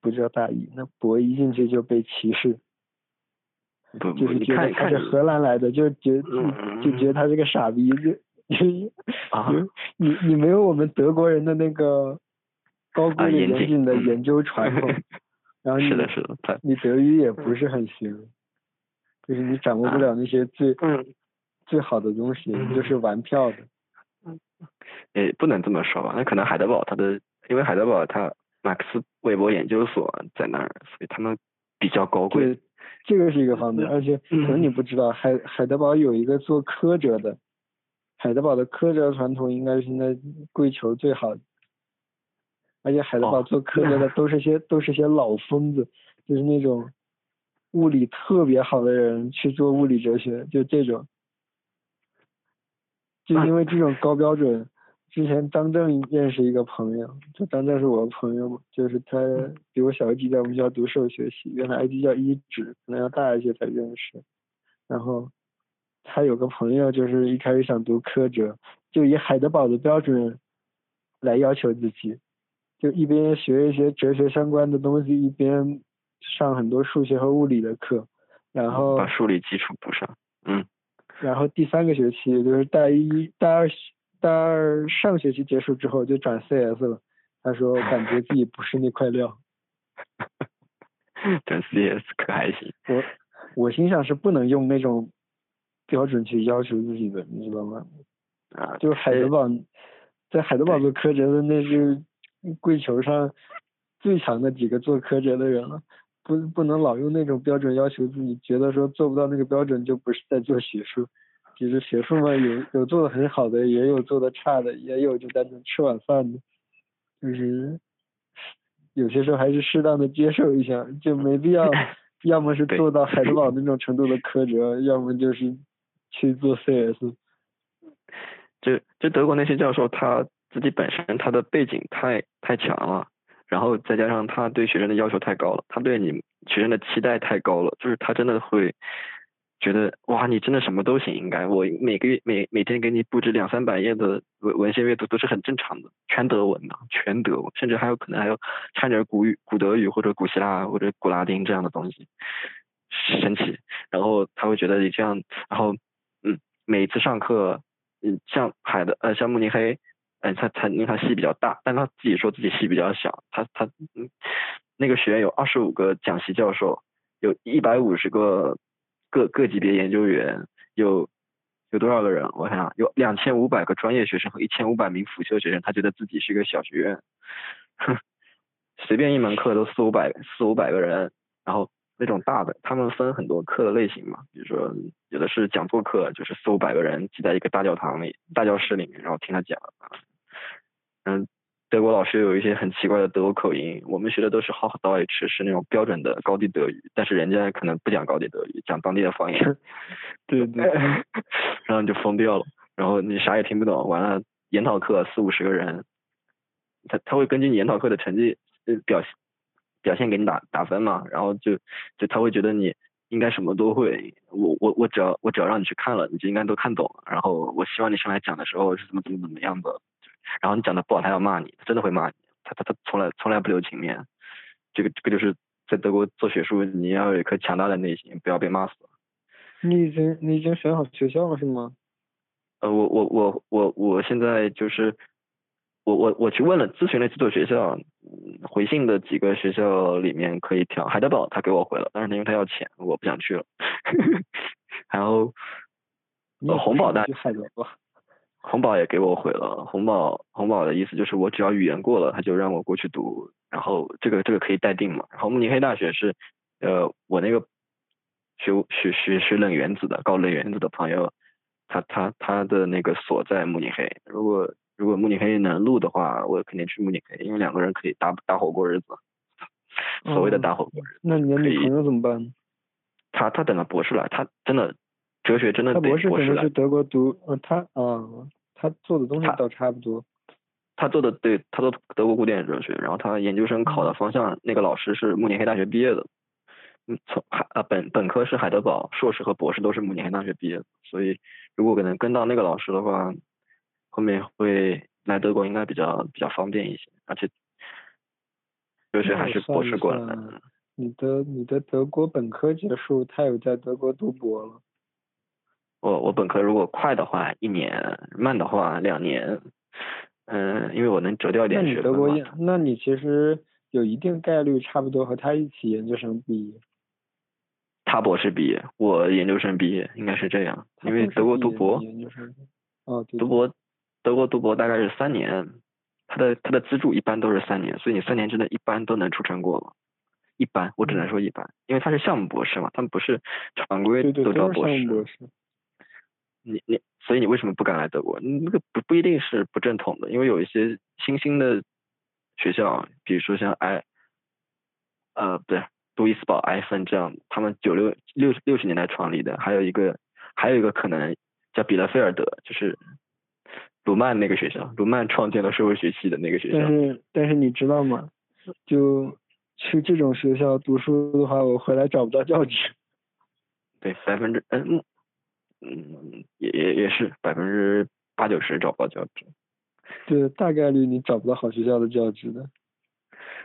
不叫大意，那博一进去就被歧视。*laughs* 就是觉得他是荷兰来的，就觉就觉得他是个傻逼，就啊 *laughs* 你你没有我们德国人的那个。高贵严谨的研究传统，*laughs* 然后你是的，是的，他你德语也不是很行，就是你掌握不了那些最、嗯最好的东西，就是玩票的。也不能这么说吧，那可能海德堡它的，因为海德堡它马克思韦伯研究所在那儿，所以他们比较高贵对。，这个是一个方面，而且可能你不知道，海海德堡有一个做科哲的，海德堡的科哲传统应该是现在跪求最好的，而且海德堡哦做科哲的 *laughs* 都是些都是些老疯子，就是那种物理特别好的人去做物理哲学，就这种，就因为这种高标准。之前张正认识一个朋友，就张正是我的朋友嘛，就是他比我小一级，在我们学校读兽学系，原来 ID 叫一指，可能要大一些才认识。然后他有个朋友，就是一开始想读科哲，就以海德堡的标准来要求自己，就一边学一些哲学相关的东西，一边上很多数学和物理的课，然后把数理基础补上。嗯然后第三个学期，也就是大一、大二、大二上学期结束之后就转 CS 了。他说感觉自己不是那块料。*laughs* 转 CS 可还行。我我心想是不能用那种标准去要求自己的，你知道吗？啊，就是海德堡，在海德堡做科哲的那是跪球上最强的几个做科哲的人了。不不能老用那种标准要求自己，觉得说做不到那个标准就不是在做学术。其实学术嘛，有有做的很好的，也有做的差的，也有就在那吃晚饭的，就是有些时候还是适当的接受一下，就没必要，*laughs* 要么是做到海德堡那种程度的苛责，要么就是去做 CS。就就德国那些教授，他自己本身他的背景太太强了，然后再加上他对学生的要求太高了，他对你学生的期待太高了，就是他真的会觉得哇，你真的什么都行，应该我每个月每每天给你布置两三百页的文文献阅读都是很正常的，全德文的，全德文，甚至还有可能还有掺点古语、古德语或者古希腊或者古拉丁这样的东西，神奇。然后他会觉得你这样，然后嗯，每一次上课。嗯，像海的呃，像慕尼黑，嗯、他他因为他系比较大，但他自己说自己系比较小，他他嗯，那个学院有二十五个讲席教授，有一百五十个各各级别研究员，有有多少个人？我想想，有两千五百个专业学生和一千五百名辅修学生，他觉得自己是一个小学院，*laughs* 随便一门课都四五百四五百个人，然后。那种大的，他们分很多课的类型嘛，比如说有的是讲座课，就是四五百个人挤在一个大教堂里、大教室里面，然后听他讲。嗯，德国老师有一些很奇怪的德国口音，我们学的都是 Hochdeutsch，是那种标准的高地德语，但是人家可能不讲高地德语，讲当地的方言。对 *laughs* 对。*laughs* 然后你就疯掉了，然后你啥也听不懂，完了研讨课四五十个人，他他会根据你研讨课的成绩呃表现。表现给你打打分嘛，然后就就他会觉得你应该什么都会，我 *laughs* 我我只要我只要让你去看了，你就应该都看懂了。然后我希望你上来讲的时候是怎么怎么怎么样的，然后你讲的不好，他要骂你，他真的会骂你，他他他从来从来不留情面。这个这个就是在德国做学术，你要有一颗强大的内心，不要被骂死。你已经你已经选好学校了是吗？呃，我我我我我现在就是。我我我去问了，咨询了几所学校，回信的几个学校里面可以挑，海德堡他给我回了，但是因为他要钱，我不想去了。*laughs* 然后，呃，洪堡大海德堡，洪堡也给我回了，红宝红宝的意思就是我只要语言过了，他就让我过去读，然后这个这个可以待定嘛。然后慕尼黑大学是，呃，我那个学学学学冷原子的，搞冷原子的朋友，他他他的那个所在慕尼黑，如果。如果慕尼黑能录的话，我肯定去慕尼黑，因为两个人可以搭搭伙过日子。所谓的搭伙过日子。那你的女朋友怎么办？他他等到博士来，他真的哲学真的他博士博可能是德国读，呃，他啊，他做的东西倒差不多。他做的对，他做德国古典哲学，然后他研究生考的方向，那个老师是慕尼黑大学毕业的。嗯，从海啊本本科是海德堡，硕士和博士都是慕尼黑大学毕业的，所以如果可能跟到那个老师的话。后面会来德国应该比较比较方便一些，而且哲学还是博士过来的。你的你的德国本科结束，他有在德国读博了。我我本科如果快的话一年，慢的话两年。嗯，因为我能折掉一点学分。那你德国，那你其实有一定概率差不多和他一起研究生毕业。他博士毕业，我研究生毕业，应该是这样。因为德国读博，研究生。哦，读博，德国读博大概是三年，他的他的资助一般都是三年，所以你三年之内一般都能出成果了。一般，我只能说一般，因为他是项目博士嘛，他们不是常规都招博士。你你，所以你为什么不敢来德国？那个不不一定是不正统的，因为有一些新兴的学校，比如说像埃，呃，不对，杜伊斯堡、埃芬这样，他们九六六六十年代创立的，还有一个还有一个可能叫比勒菲尔德，就是鲁曼那个学校，鲁曼创建了社会学系的那个学校。但是但是你知道吗？就去这种学校读书的话，我回来找不到教职。对，百分之嗯。嗯，也也也是百分之八九十找不到教职，对，大概率你找不到好学校的教职的，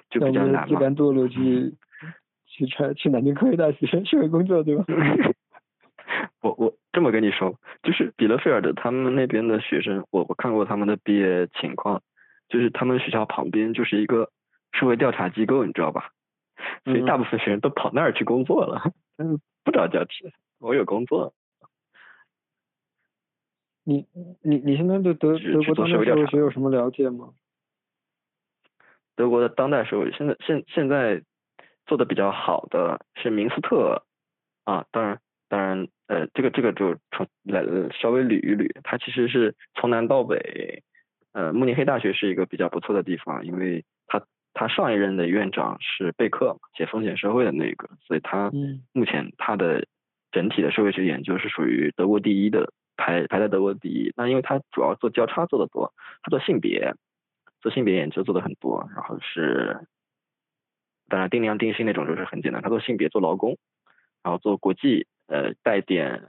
就比较难嘛。自甘堕落去 *laughs* 去去去南京科技大学 *laughs* 社会工作，对吧？*laughs* 我我这么跟你说，就是比勒菲尔德他们那边的学生，我我看过他们的毕业情况，就是他们学校旁边就是一个社会调查机构，你知道吧？所以大部分学生都跑那儿去工作了，嗯，不找教职，我有工作。你你你现在对德德国当代社会学有什么了解吗？德国的当代社会现在现现在做的比较好的是明斯特啊，当然当然呃这个这个就从来稍微捋一捋，它其实是从南到北，呃慕尼黑大学是一个比较不错的地方，因为他他上一任的院长是贝克写风险社会的那个，所以他目前他的整体的社会学研究是属于德国第一的。排排在德国第一，那因为他主要做交叉做的多，他做性别，做性别研究做的很多，然后是，当然定量定性那种就是很简单，他做性别做劳工，然后做国际呃带点，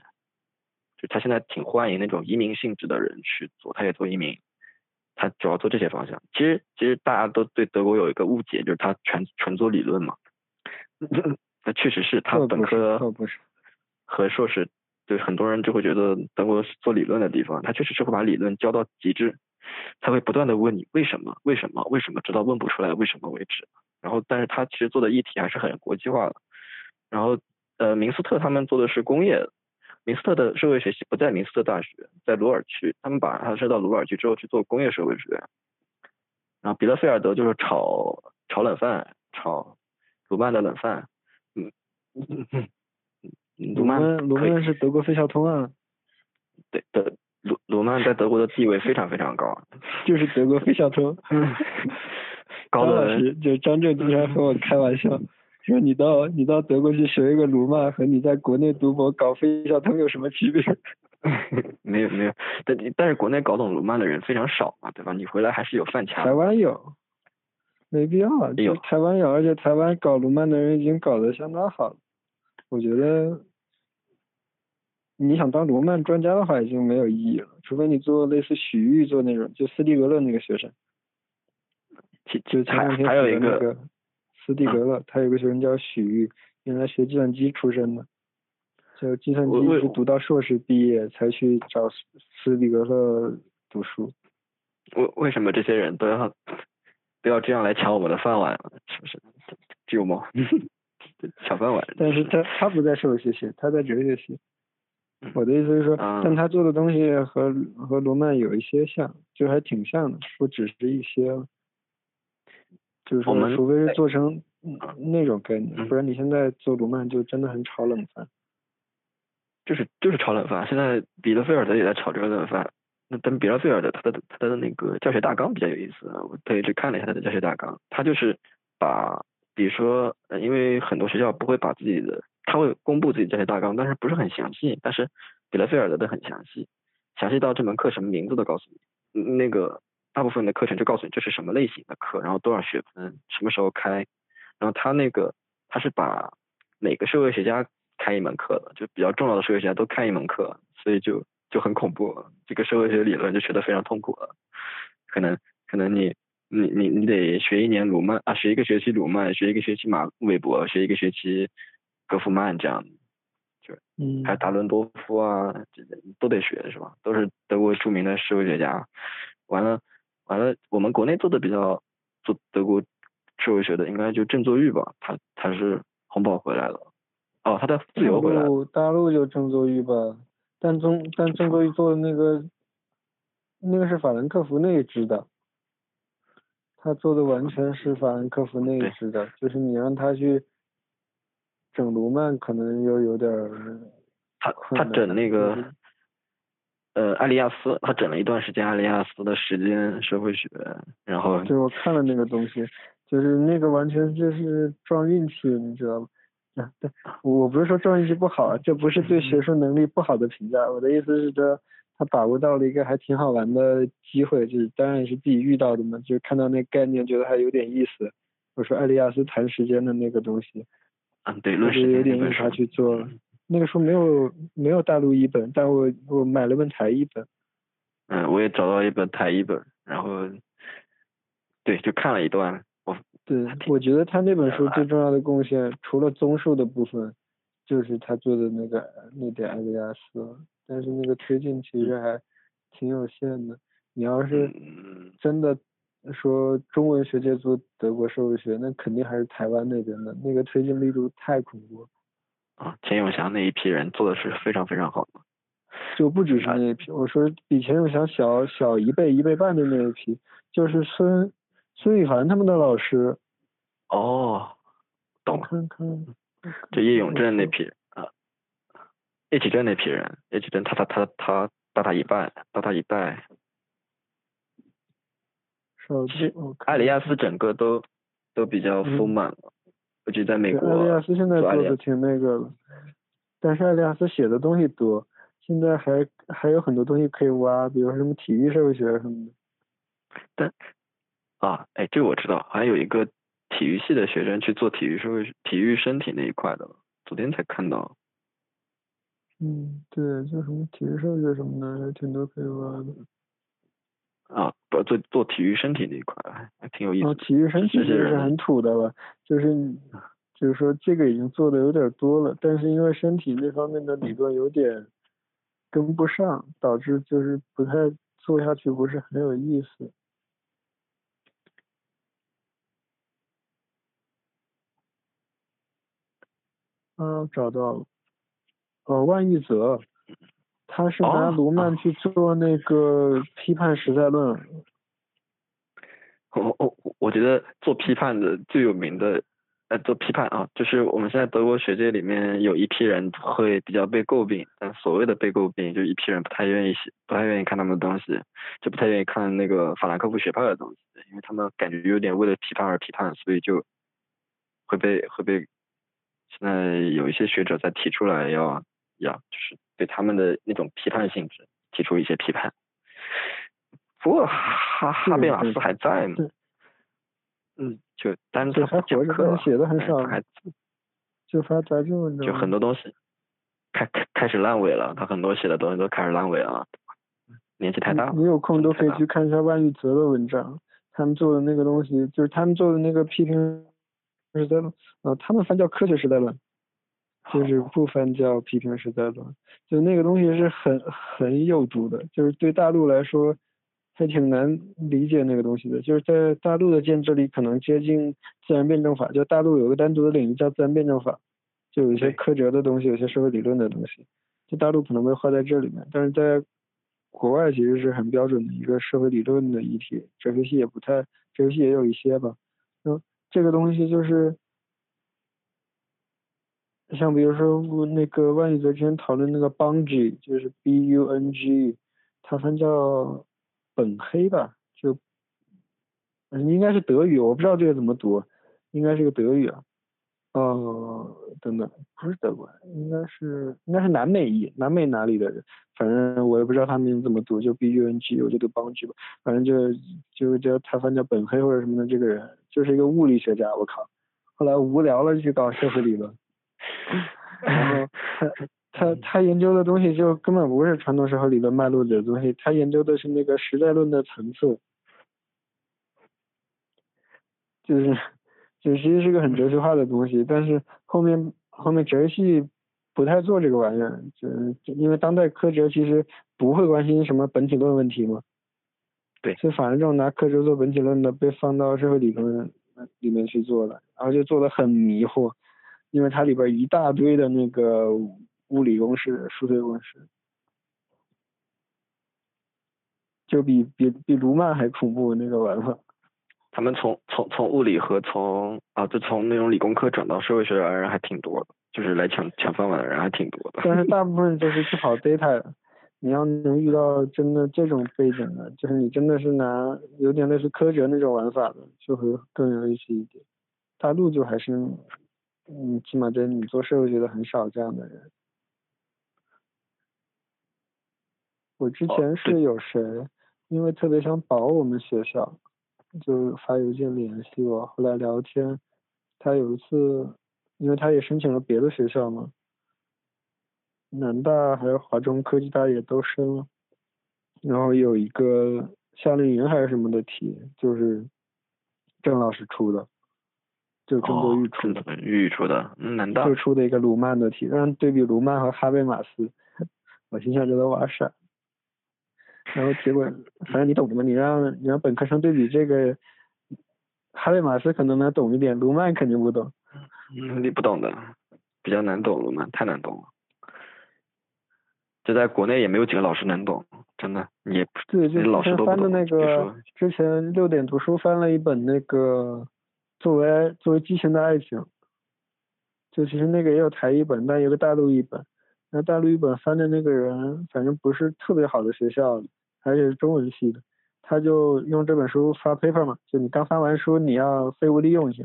就他现在挺欢迎那种移民性质的人去做，他也做移民，他主要做这些方向。其实其实大家都对德国有一个误解，就是他全纯做理论嘛，*laughs* 那确实是他本科和硕士。对很多人就会觉得德国是做理论的地方，他确实是会把理论教到极致，他会不断的问你为什么为什么为什么，直到问不出来为什么为止。然后，但是他其实做的议题还是很国际化的。然后，呃，明斯特他们做的是工业，明斯特的社会学系不在明斯特大学，在鲁尔区，他们把他升到鲁尔区之后去做工业社会学。然后，比勒菲尔德就是炒炒冷饭，炒鲁曼的冷饭，嗯。*laughs* 鲁曼，鲁曼是德国费孝通啊。对，德鲁鲁曼在德国的地位非常非常高。就是德国费孝通。*laughs* 高老师，就张震经常和我开玩笑，说你到你到德国去学一个鲁曼，和你在国内读博搞费孝通有什么区别？*laughs* 没有没有，但但是国内搞懂鲁曼的人非常少嘛，对吧？你回来还是有饭吃。台湾有，没必要。有台湾有，而且台湾搞鲁曼的人已经搞得相当好了，我觉得。你想当罗曼专家的话，已经没有意义了，除非你做类似许玉做那种，就斯蒂格勒那个学生，就前两天还有一个斯蒂格勒，他有个学生叫许玉，原来学计算机出身的，就计算机是读到硕士毕业才去找斯蒂格勒读书。为为什么这些人都要都要这样来抢我们的饭碗？是不是？有吗？*laughs* 抢饭碗。但是他他不在社会学系，他在哲学系。*laughs* 我的意思是说，但他做的东西和和罗曼有一些像，就还挺像的，不只是一些。就是说，除非是做成那种概念，不然你现在做罗曼就真的很炒冷饭。就是就是炒冷饭，现在彼得菲尔德也在炒这个冷饭。那但彼得菲尔德他的他的那个教学大纲比较有意思，我特意去看了一下他的教学大纲，他就是把，比如说，因为很多学校不会把自己的。他会公布自己教学大纲，但是不是很详细。但是比勒菲尔德的很详细，详细到这门课什么名字都告诉你。那个大部分的课程就告诉你这是什么类型的课，然后多少学分，什么时候开。然后他那个他是把每个社会学家开一门课的，就比较重要的社会学家都开一门课，所以就就很恐怖。这个社会学理论就学得非常痛苦了。可能可能你你你你得学一年鲁曼啊，学一个学期鲁曼，学一个学期马韦伯，学一个学期。格夫曼这样，就嗯。还有达伦多夫啊，这都得学是吧？都是德国著名的社会学家。完了完了，我们国内做的比较做德国社会学的，应该就郑作玉吧，他他是红宝回来了，哦，他在自由回来了，大陆就郑作玉吧，但中但郑作玉做的那个，那个是法兰克福那一支的，他做的完全是法兰克福那一支的，就是你让他去整卢曼，可能又有点他他整那个。呃，艾利亚斯，他整了一段时间艾利亚斯的时间社会学，然后对我看了那个东西，就是那个完全就是撞运气，你知道吗？啊，对，我不是说撞运气不好，这不是对学术能力不好的评价，我的意思是说他把握到了一个还挺好玩的机会，就是当然也是自己遇到的嘛，就是看到那概念觉得还有点意思。我说艾利亚斯谈时间的那个东西，嗯，对，论时间有点意思，他去做了。那个书没有没有大陆译本，但我我买了本台译本。嗯，我也找到一本台译本，然后，对，就看了一段。我对，我觉得他那本书最重要的贡献，除了综述的部分，就是他做的那个那点艾利亚斯，但是那个推进其实还挺有限的。你要是真的说中文学界做德国社会学，那肯定还是台湾那边的，那个推进力度太恐怖。啊，钱永祥那一批人做的是非常非常好的，就不只是那一批，我说比钱永祥小小一倍一倍半的那一批，就是孙孙雨凡他们的老师。哦，懂了。看看。就叶永振那批啊，叶启正那批人，叶启正他他他他大他一半，大他一代。手机。艾里亚斯整个都都比较丰满了。就在美国，艾里亚斯现在做的挺那个了，但是艾里亚斯写的东西多，现在还还有很多东西可以挖，比如什么体育社会学什么的。但啊，哎，这我知道，还有一个体育系的学生去做体育社会、体育身体那一块的，昨天才看到。嗯，对，就什么体育社会学什么的，还挺多可以挖的。啊，不做做体育身体那一块还挺有意思。哦，体育身体就是很土的了，就是就是说这个已经做的有点多了，但是因为身体那方面的理论有点跟不上，导致就是不太做下去不是很有意思。啊，找到了，哦，万玉泽。他是拿卢曼去做那个批判实在论。我我我觉得做批判的最有名的，呃，做批判啊，就是我们现在德国学界里面有一批人会比较被诟病，但所谓的被诟病，就一批人不太愿意写，不太愿意看他们的东西，就不太愿意看那个法兰克福学派的东西，因为他们感觉有点为了批判而批判，所以就会被会被现在有一些学者在提出来要要就是。对他们的那种批判性质提出一些批判，不过哈哈贝马斯还在呢，嗯，就单就还活着，写的很少，还就发杂志文章，就很多东西开开开始烂尾了，他很多写的东西都开始烂尾了，年纪太大了。你有空都可以去看一下万玉泽的文章，他们做的那个东西，就是他们做的那个批评时代论，呃，他们翻叫科学时代论。就是不翻叫批评时代论，就那个东西是很很有毒的，就是对大陆来说还挺难理解那个东西的。就是在大陆的建制里，可能接近自然辩证法，就大陆有个单独的领域叫自然辩证法，就有一些科哲的东西，有些社会理论的东西，就大陆可能被划在这里面。但是在国外其实是很标准的一个社会理论的议题，哲学系也不太，哲学系也有一些吧。嗯，这个东西就是。像比如说那个万宇泽之前讨论那个 Bungie，就是 B U N G，它翻叫本黑吧，就应该是德语，我不知道这个怎么读，应该是个德语啊。哦，等等，不是德国，应该是应该是南美裔，南美哪里的人，反正我也不知道他名字怎么读，就 B U N G，我就读 Bungie 吧，反正就就叫他翻叫本黑或者什么的这个人，就是一个物理学家，我靠，后来无聊了就去搞社会理论。*laughs* 然后他 *laughs* 他他研究的东西就根本不是传统社会理论脉络的东西，他研究的是那个时代论的层次，就是就其实是个很哲学化的东西，但是后面后面哲学系不太做这个玩意儿，就因为当代科哲其实不会关心什么本体论问题嘛，对，所以反而这种拿科哲做本体论的被放到社会理论。里面去做了，然后就做的很迷惑，因为它里边一大堆的那个物理公式、数学公式，就比比比卢曼还恐怖那个玩法。他们从从从物理和从啊，就从那种理工科转到社会学的人还挺多的，就是来抢抢饭碗的人还挺多的。但是大部分都是去跑 data 的。你要能遇到真的这种背景的，就是你真的是拿有点类似柯哲那种玩法的，就会更有意思一点。大陆就还是，嗯，起码在你做社会学的很少这样的人。我之前是有谁，因为特别想保我们学校，就发邮件联系我，后来聊天，他有一次，因为他也申请了别的学校嘛。南大还有华中科技大也都申了，然后有一个夏令营还是什么的题，就是郑老师出的，就郑多玉出的，玉出的，难道就出的一个卢曼的题，让对比卢曼和哈贝马斯，我心想这都玩啥，然后结果反正你懂的嘛，你让你让本科生对比这个，哈贝马斯可能能懂一点，卢曼肯定不懂，嗯，你不懂的，比较难懂卢曼，太难懂了。这在国内也没有几个老师能懂，真的，你对，就老师都翻的那个，之前六点读书翻了一本那个，作为作为畸形的爱情，就其实那个也有台译本，但有个大陆译本，那大陆译本翻的那个人，反正不是特别好的学校，而且是中文系的，他就用这本书发 paper 嘛，就你刚翻完书，你要废物利用一下，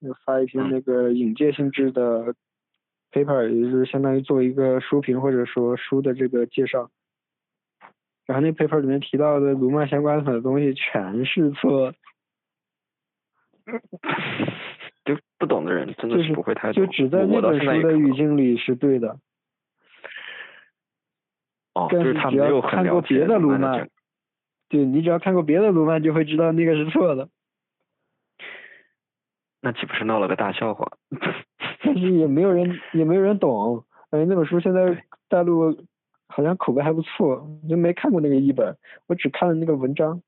就发一篇那个引介性质的。paper 也就是相当于做一个书评或者说书的这个介绍，然后那 paper 里面提到的卢曼相关的东西全是错，*laughs* 就不懂的人真的是不会太懂就只在那本书的语境里是对的。哦，就是他没有看过别的卢曼，对你只要看过别的卢曼就会知道那个是错的。那岂不是闹了个大笑话？*laughs* 但是也没有人，也没有人懂。哎，那本书现在大陆好像口碑还不错，就没看过那个译本，我只看了那个文章。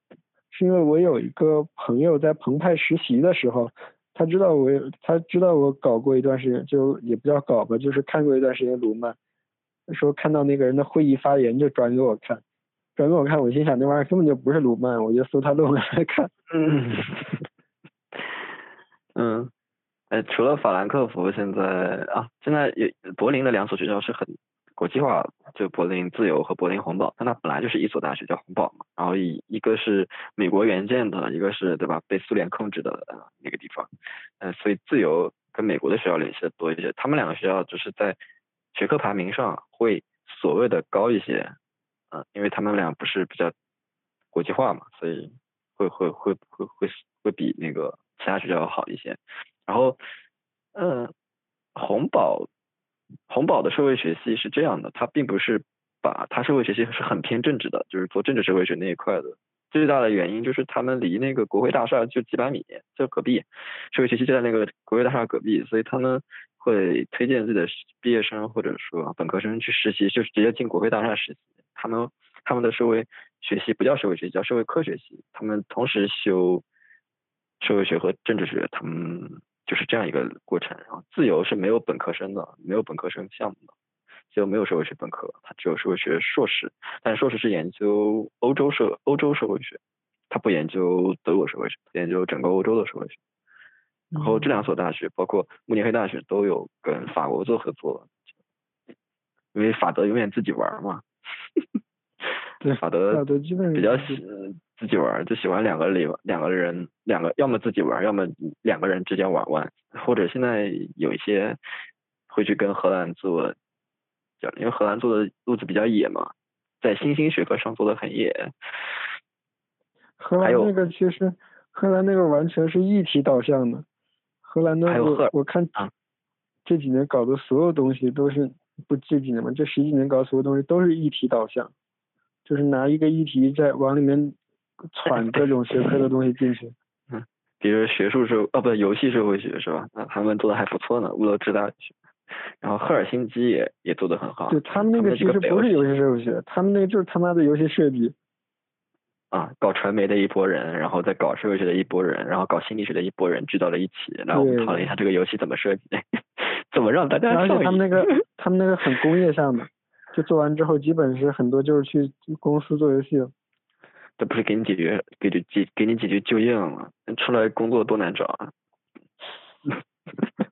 是因为我有一个朋友在澎湃实习的时候，他知道我，他知道我搞过一段时间，就也不叫搞吧，就是看过一段时间卢曼。说看到那个人的会议发言就转给我看，转给我看，我心想那玩意儿根本就不是卢曼，我就搜他论文来看。嗯。*laughs* 嗯。呃，除了法兰克福，现在啊，现在也柏林的两所学校是很国际化，就柏林自由和柏林洪堡，但它本来就是一所大学叫洪堡嘛，然后一一个是美国援建的，一个是对吧被苏联控制的那个地方，嗯，所以自由跟美国的学校联系的多一些，他们两个学校就是在学科排名上会所谓的高一些，嗯，因为他们俩不是比较国际化嘛，所以会会会会会会比那个其他学校要好一些。然后，嗯，洪堡，洪堡的社会学系是这样的，它并不是把它社会学系是很偏政治的，就是做政治社会学那一块的。最大的原因就是他们离那个国会大厦就几百米，就隔壁，社会学系就在那个国会大厦隔壁，所以他们会推荐自己的毕业生或者说本科生去实习，就是直接进国会大厦实习。他们他们的社会学系不叫社会学系，叫社会科学系，他们同时修社会学和政治学，他们。就是这样一个过程，然后自由是没有本科生的，没有本科生项目的，自由没有社会学本科，它只有社会学硕士，但硕士是研究欧洲社欧洲社会学，它不研究德国社会学，研究整个欧洲的社会学。然后这两所大学，包括慕尼黑大学，都有跟法国做合作，因为法德永远自己玩嘛。对，法德比较喜自己玩，就喜欢两个里两个人两个，要么自己玩，要么两个人之间玩玩，或者现在有一些会去跟荷兰做，因为荷兰做的路子比较野嘛，在新兴学科上做的很野。荷兰那个其实，荷兰那个完全是议题导向的，荷兰的我我看这几年搞的所有东西都是不这几年嘛，这十几年搞所有东西都是议题导向，就是拿一个议题在往里面。传各种学科的东西进去，嗯，比如学术社哦不游戏社会学是吧？那他们做的还不错呢，乌罗兹大学，然后赫尔辛基也也做的很好。对他们那个其实不是游戏社会学，他们那个就是他妈的游戏设计。啊，搞传媒的一波人，然后再搞社会学的一波人，然后搞心理学的一波人聚到了一起，来我们讨论一下这个游戏怎么设计，*laughs* 怎么让大家而且他们那个 *laughs* 他们那个很工业上的，就做完之后基本是很多就是去公司做游戏。这不是给你解决给解解给你解决就业了吗？出来工作多难找啊！*laughs*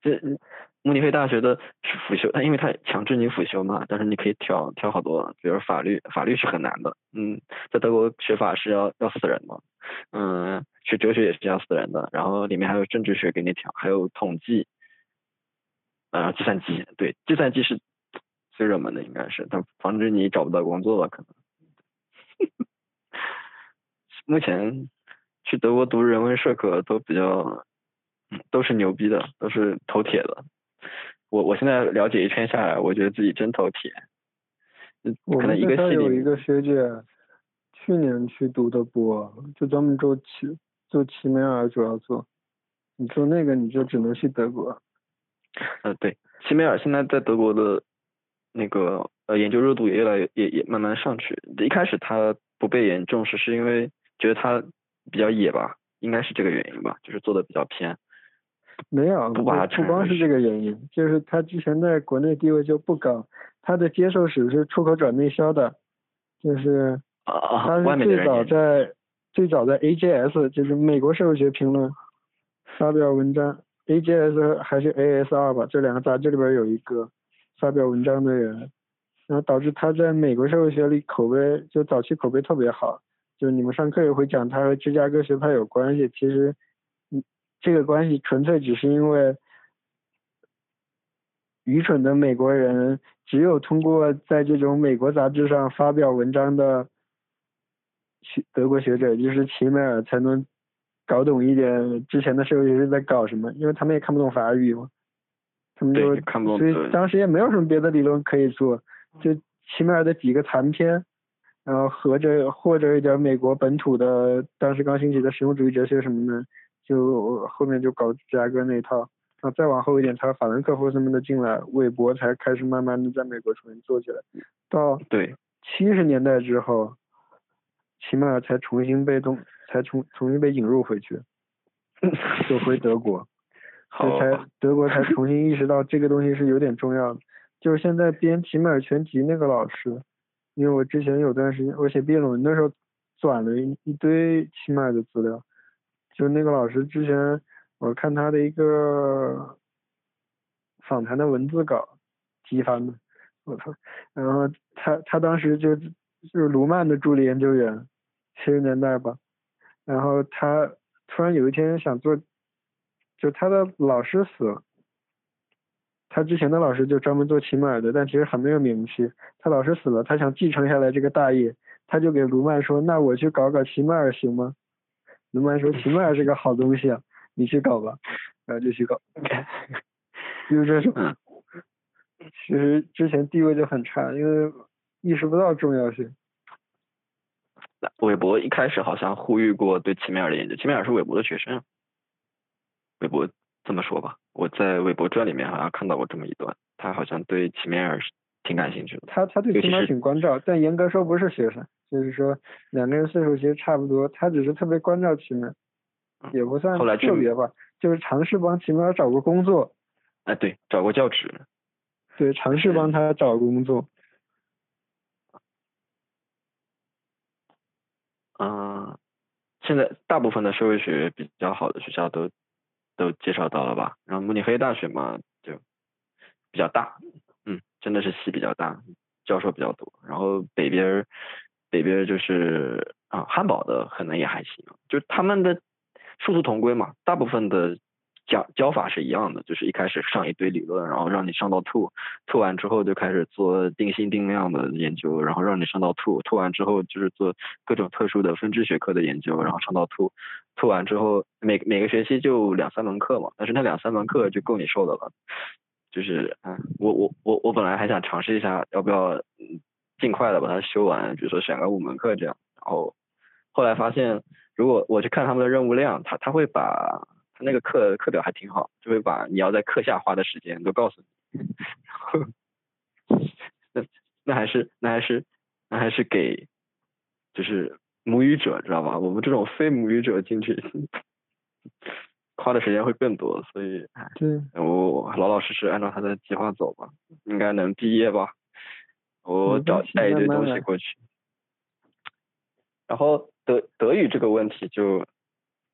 这慕尼黑大学的辅修，它因为它强制你辅修嘛，但是你可以挑挑好多，比如法律，法律是很难的，嗯，在德国学法是要要死人的，嗯，学哲学也是要死人的，然后里面还有政治学给你挑，还有统计，呃，计算机，对，计算机是最热门的，应该是，它防止你找不到工作吧，可能。目前去德国读人文社科都比较，嗯，都是牛逼的，都是头铁的。我我现在了解一圈下来，我觉得自己真头铁。嗯我们可能一个学校有一个学姐，去年去读的博，就专门做奇做齐美尔主要做。你做那个你就只能去德国。呃，对，齐美尔现在在德国的那个呃研究热度也越来越也也慢慢上去。一开始他不被严重视，是因为觉得他比较野吧，应该是这个原因吧，就是做的比较偏。没有，不把它不光是这个原因，就是他之前在国内地位就不高，他的接受史是出口转内销的，就是他是最早在最早在 AJS，就是美国社会学评论发表文章，AJS 还是 ASR 吧，这两个杂志里边有一个发表文章的人，然后导致他在美国社会学里口碑就早期口碑特别好，就你们上课也会讲他和芝加哥学派有关系，其实，嗯，这个关系纯粹只是因为愚蠢的美国人只有通过在这种美国杂志上发表文章的学德国学者，就是齐美尔，才能搞懂一点之前的社会学是在搞什么，因为他们也看不懂法语嘛，他们就看不懂所以当时也没有什么别的理论可以做，就齐美尔的几个残篇，然后和着或者一点美国本土的当时刚兴起的实用主义哲学什么的，就后面就搞芝加哥那一套。然后再往后一点，他法兰克福什么的进来，韦伯才开始慢慢的在美国重新做起来。到对，七十年代之后，齐美尔才重新被动，才重重新被引入回去，*laughs* 就回德国，好这才德国才重新意识到这个东西是有点重要的。就是现在编齐美尔全集那个老师，因为我之前有段时间我写毕业论文的时候转了一一堆齐美尔的资料，就那个老师之前我看他的一个访谈的文字稿提翻的，我操！然后他他当时就就是卢曼的助理研究员，七十年代吧，然后他突然有一天想做，就他的老师死了。他之前的老师就专门做齐美尔的，但其实很没有名气。他老师死了，他想继承下来这个大业，他就给卢曼说：“那我去搞搞齐美尔行吗？”卢曼说：“齐美尔是个好东西啊，你去搞吧。”然后就去搞，*laughs* 就是这种。嗯其实之前地位就很差，因为意识不到重要性。韦伯一开始好像呼吁过对齐美尔的研究，齐美尔是韦伯的学生。韦伯这么说吧，我在微博传里面好像看到过这么一段，他好像对齐美尔挺感兴趣的。他他对齐美尔挺关照，但严格说不是学生，就是说两个人岁数其实差不多，他只是特别关照齐美尔，也不算特别吧，就是尝试帮齐美尔找个工作，哎，对，找过教职。对，尝试帮他找工作。嗯，现在大部分的社会学比较好的学校都都介绍到了吧？然后慕尼黑大学嘛，就比较大，嗯，真的是系比较大，教授比较多。然后北边北边就是啊，汉堡的可能也还行，就他们的殊途同归嘛，大部分的教教法是一样的，就是一开始上一堆理论，然后让你上到吐，吐完之后就开始做定性定量的研究，然后让你上到吐，吐完之后就是做各种特殊的分支学科的研究，然后上到吐，吐完之后每每个学期就两三门课嘛，但是那两三门课就够你受的了。就是嗯，我我我我本来还想尝试一下，要不要嗯尽快的把它修完，比如说选个五门课这样，然后后来发现，如果我去看他们的任务量，他他会把他那个课课表还挺好，就会把你要在课下花的时间都告诉你，然 *laughs* 后那那还是那还是那还是给就是母语者知道吧？我们这种非母语者进去，花的时间会更多，所以，对，我老老实实按照他的计划走吧，应该能毕业吧。我找带一堆东西过去。然后德德语这个问题就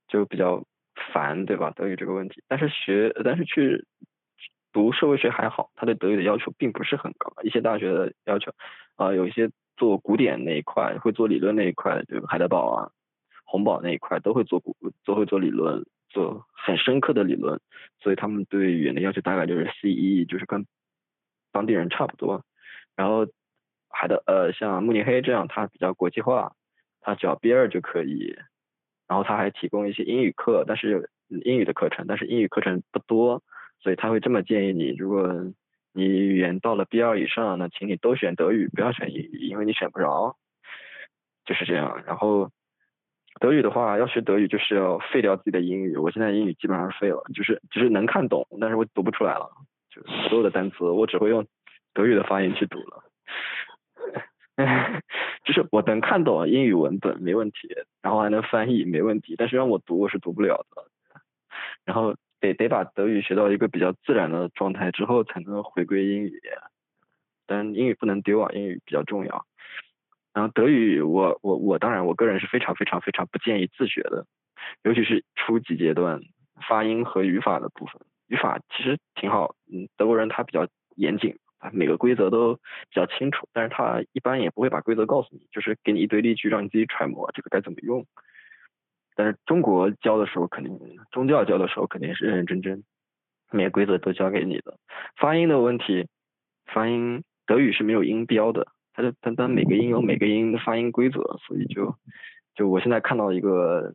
就比较烦，对吧？德语这个问题，但是学但是去读社会学还好，他对德语的要求并不是很高，一些大学的要求啊，有一些做古典那一块会做理论那一块，就海德堡啊、洪堡那一块都会做古都会做理论，做很深刻的理论，所以他们对语言的要求大概就是 C 一，就是跟当地人差不多。然后海德呃像慕尼黑这样，它比较国际化。它只要 B 二就可以，然后他还提供一些英语课，但是英语的课程，但是英语课程不多，所以他会这么建议你：如果你语言到了 B 二以上，那请你都选德语，不要选英语，因为你选不着，就是这样。然后德语的话，要学德语就是要废掉自己的英语，我现在英语基本上废了，就是就是能看懂，但是我读不出来了，就所有的单词我只会用德语的发音去读了。*laughs* 就是我能看懂英语文本没问题，然后还能翻译没问题，但是让我读我是读不了的。然后得得把德语学到一个比较自然的状态之后，才能回归英语。但英语不能丢啊，英语比较重要。然后德语，我我我当然我个人是非常非常非常不建议自学的，尤其是初级阶段发音和语法的部分。语法其实挺好，嗯，德国人他比较严谨。啊每个规则都比较清楚，但是他一般也不会把规则告诉你，就是给你一堆例句让你自己揣摩这个该怎么用。但是中国教的时候肯定，宗教教的时候肯定是认认真真，每个规则都教给你的。发音的问题，发音德语是没有音标的，它就单单每个音有每个音的发音规则，所以就就我现在看到一个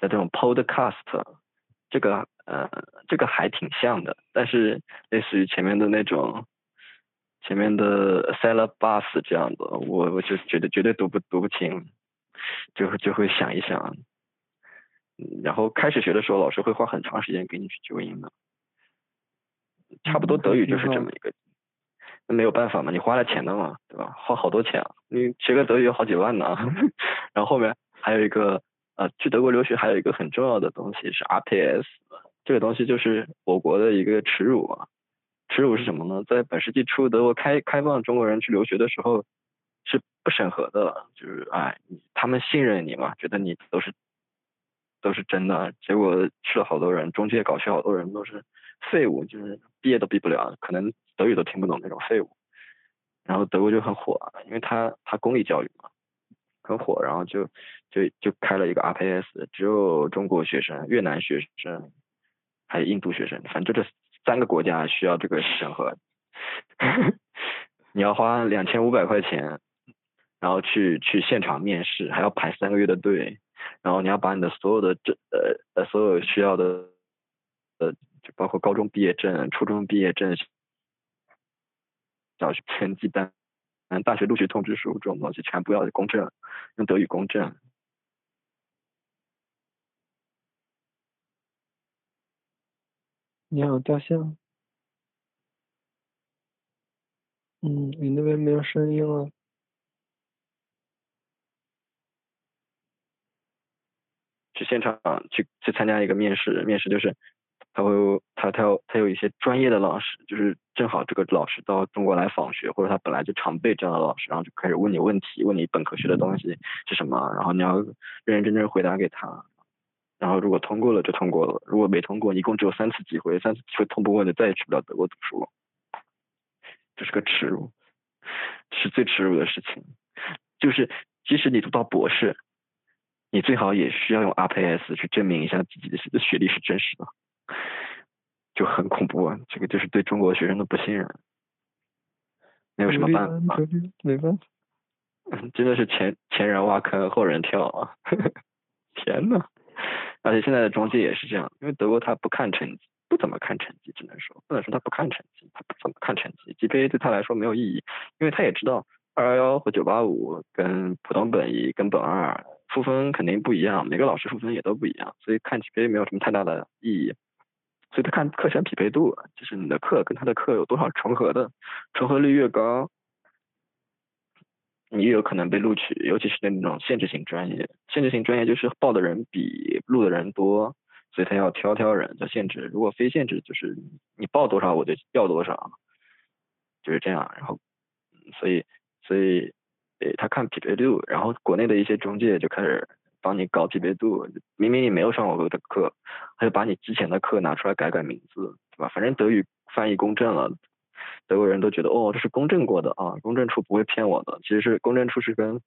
在这种 podcast，这个呃这个还挺像的，但是类似于前面的那种。前面的 s e l l bus 这样的，我我就觉得绝对读不读不清，就就会想一想，然后开始学的时候，老师会花很长时间给你去纠音的，差不多德语就是这么一个，那没有办法嘛，你花了钱的嘛，对吧？花好多钱啊，你学个德语有好几万呢，*laughs* 然后后面还有一个呃，去德国留学还有一个很重要的东西是 RPS，这个东西就是我国的一个耻辱啊。耻辱是什么呢？在本世纪初，德国开开放中国人去留学的时候，是不审核的，就是哎，他们信任你嘛，觉得你都是都是真的。结果去了好多人，中介搞去好多人都是废物，就是毕业都毕不了，可能德语都听不懂那种废物。然后德国就很火，因为他他公立教育嘛，很火，然后就就就开了一个 RPS，只有中国学生、越南学生还有印度学生，反正这。三个国家需要这个审核，*laughs* 你要花两千五百块钱，然后去去现场面试，还要排三个月的队，然后你要把你的所有的证呃呃所有需要的呃就包括高中毕业证、初中毕业证、小学成绩单、嗯大学录取通知书这种东西全部要公证，用德语公证。你好，大象。嗯，你那边没有声音了。去现场去去参加一个面试，面试就是他会他他有他有一些专业的老师，就是正好这个老师到中国来访学，或者他本来就常备这样的老师，然后就开始问你问题，问你本科学的东西是什么，然后你要认认真真回答给他。然后如果通过了就通过了，如果没通过，一共只有三次机会，三次机会通不过就再也去不了德国读书，这是个耻辱，是最耻辱的事情。就是即使你读到博士，你最好也需要用 RPS 去证明一下自己的学历是真实的，就很恐怖啊！这个就是对中国学生的不信任，没有什么办法，没办法，*laughs* 真的是前前人挖坑后人跳啊！*laughs* 天呐！而且现在的中介也是这样，因为德国他不看成绩，不怎么看成绩，只能说不能说他不看成绩，他不怎么看成绩，GPA 对他来说没有意义，因为他也知道二幺幺和九八五跟普通本一跟本二赋分肯定不一样，每个老师赋分也都不一样，所以看 GPA 没有什么太大的意义，所以他看课程匹配度，就是你的课跟他的课有多少重合的，重合率越高，你越有可能被录取，尤其是那种限制性专业。限制性专业就是报的人比录的人多，所以他要挑挑人叫限制。如果非限制，就是你报多少我就要多少，就是这样。然后，所以所以，诶，他看匹配度，然后国内的一些中介就开始帮你搞匹配度。明明你没有上过的课，他就把你之前的课拿出来改改名字，对吧？反正德语翻译公证了。德国人都觉得哦，这是公证过的啊，公证处不会骗我的。其实是公证处是跟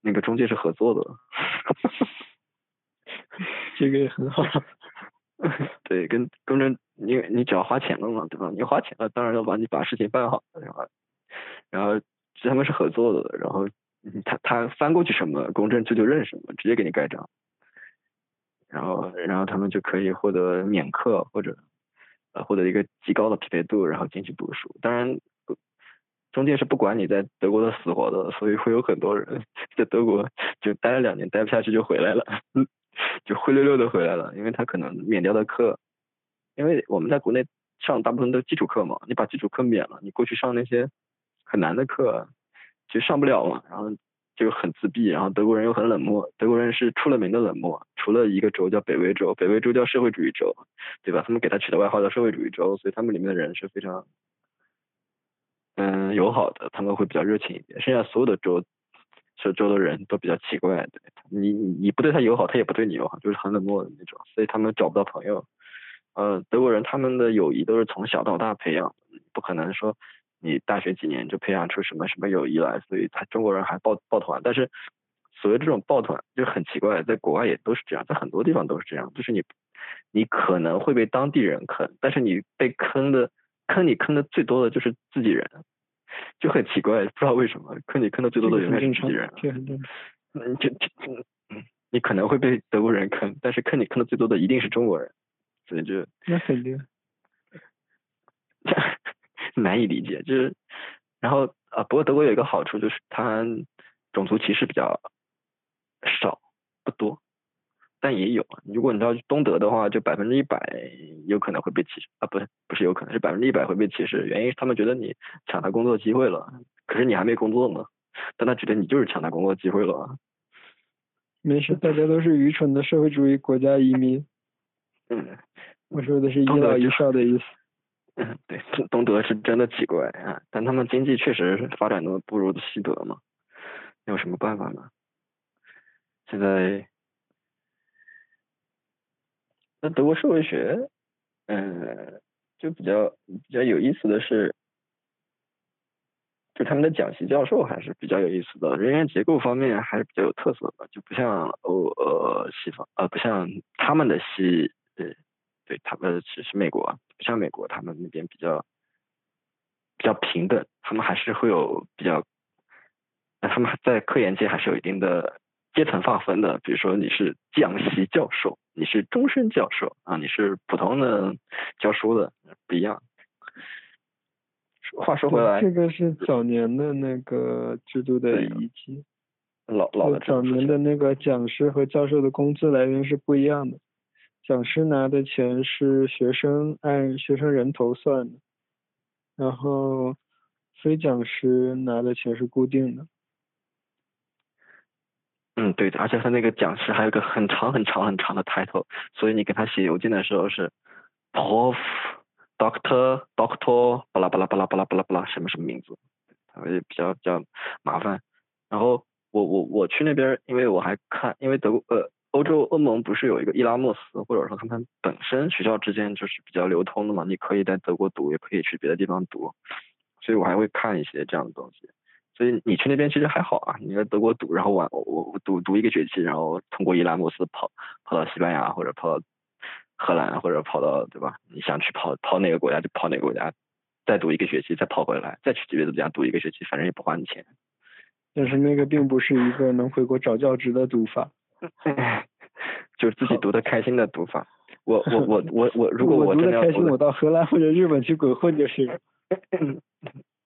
那个中介是合作的，*laughs* 这个也很好。*laughs* 对，跟公证，因为你只要花钱了嘛，对吧？你花钱了，当然要把你把事情办好，然后，然后他们是合作的，然后他他翻过去什么公证处就认什么，直接给你盖章，然后然后他们就可以获得免课或者。呃，获得一个极高的匹配度，然后进去读书。当然，中介是不管你在德国的死活的，所以会有很多人 *laughs* 在德国就待了两年，待不下去就回来了，*laughs* 就灰溜溜的回来了，因为他可能免掉的课，因为我们在国内上大部分都基础课嘛，你把基础课免了，你过去上那些很难的课就上不了嘛，然后。就很自闭，然后德国人又很冷漠。德国人是出了名的冷漠，除了一个州叫北威州，北威州叫社会主义州，对吧？他们给他取的外号叫社会主义州，所以他们里面的人是非常嗯友好的，他们会比较热情一点。剩下所有的州，这州的人都比较奇怪，对你你不对他友好，他也不对你友好，就是很冷漠的那种，所以他们找不到朋友。呃，德国人他们的友谊都是从小到大培养，不可能说。你大学几年就培养出什么什么友谊来，所以他中国人还抱抱团，但是所谓这种抱团就很奇怪，在国外也都是这样，在很多地方都是这样，就是你你可能会被当地人坑，但是你被坑的坑你坑的最多的就是自己人，就很奇怪，不知道为什么坑你坑的最多的永远是自己人，这很嗯，就嗯，你可能会被德国人坑，但是坑你坑的最多的一定是中国人，所以就那肯定。难以理解，就是，然后啊，不过德国有一个好处就是它种族歧视比较少，不多，但也有。如果你要去东德的话，就百分之一百有可能会被歧视啊，不是不是有可能是百分之一百会被歧视，原因是他们觉得你抢他工作机会了，可是你还没工作呢，但他觉得你就是抢他工作机会了。没事，大家都是愚蠢的社会主义国家移民。嗯，我说的是一老一少的意思。嗯，对，东德是真的奇怪啊，但他们经济确实发展的不如西德嘛，有什么办法呢？现在，那德国社会学，嗯，就比较比较有意思的是，就他们的讲席教授还是比较有意思的，人员结构方面还是比较有特色的，就不像欧呃西方呃不像他们的西对。对他们其实美国不像美国，他们那边比较比较平等，他们还是会有比较，那他们在科研界还是有一定的阶层划分的。比如说你是讲席教授，你是终身教授啊，你是普通的教书的不一样。话说回来，这个是早年的那个制度的遗迹，老老的早年的那个讲师和教授的工资来源是不一样的。讲师拿的钱是学生按学生人头算的，然后非讲师拿的钱是固定的。嗯，对的，而且他那个讲师还有个很长很长很长的 title，所以你给他写邮件的时候是 prof doctor doctor 巴拉巴拉巴拉巴拉巴拉巴拉什么什么名字，他也比较比较麻烦。然后我我我去那边，因为我还看，因为德国呃。欧洲欧盟不是有一个伊拉莫斯，或者说他们本身学校之间就是比较流通的嘛？你可以在德国读，也可以去别的地方读，所以我还会看一些这样的东西。所以你去那边其实还好啊，你在德国读，然后我我读读一个学期，然后通过伊拉莫斯跑跑到西班牙或者跑到荷兰或者跑到对吧？你想去跑跑哪个国家就跑哪个国家，再读一个学期再跑回来，再去别的国家读一个学期，反正也不花你钱。但是那个并不是一个能回国找教职的读法。*laughs* 就是自己读的开心的读法。我我我我我，*laughs* 如果我真的开心，我到荷兰或者日本去鬼混就是。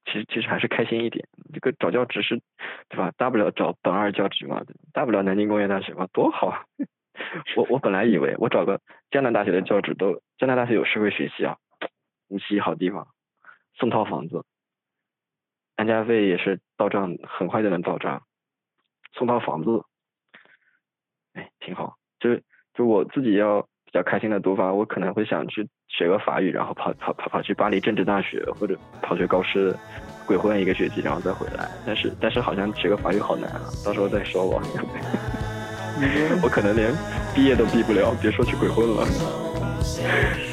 其实其实还是开心一点，这个找教职是，对吧？大不了找本二教职嘛，大不了南京工业大学嘛，多好啊！*laughs* 我我本来以为我找个江南大学的教职都，江南大学有社会学习啊，无锡好地方，送套房子。哎，安家费也是到账，很快就能到账，送套房子，哎，挺好。就就我自己要比较开心的读法，我可能会想去学个法语，然后跑跑跑跑去巴黎政治大学，或者跑去高师鬼混一个学期，然后再回来。但是但是好像学个法语好难啊，到时候再说吧。*laughs* 我可能连毕业都毕不了，别说去鬼混了。行，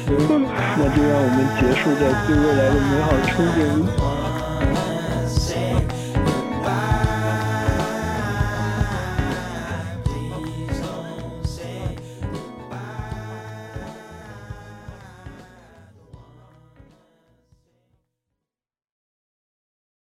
那就让我们结束在对未来的美好憧憬里。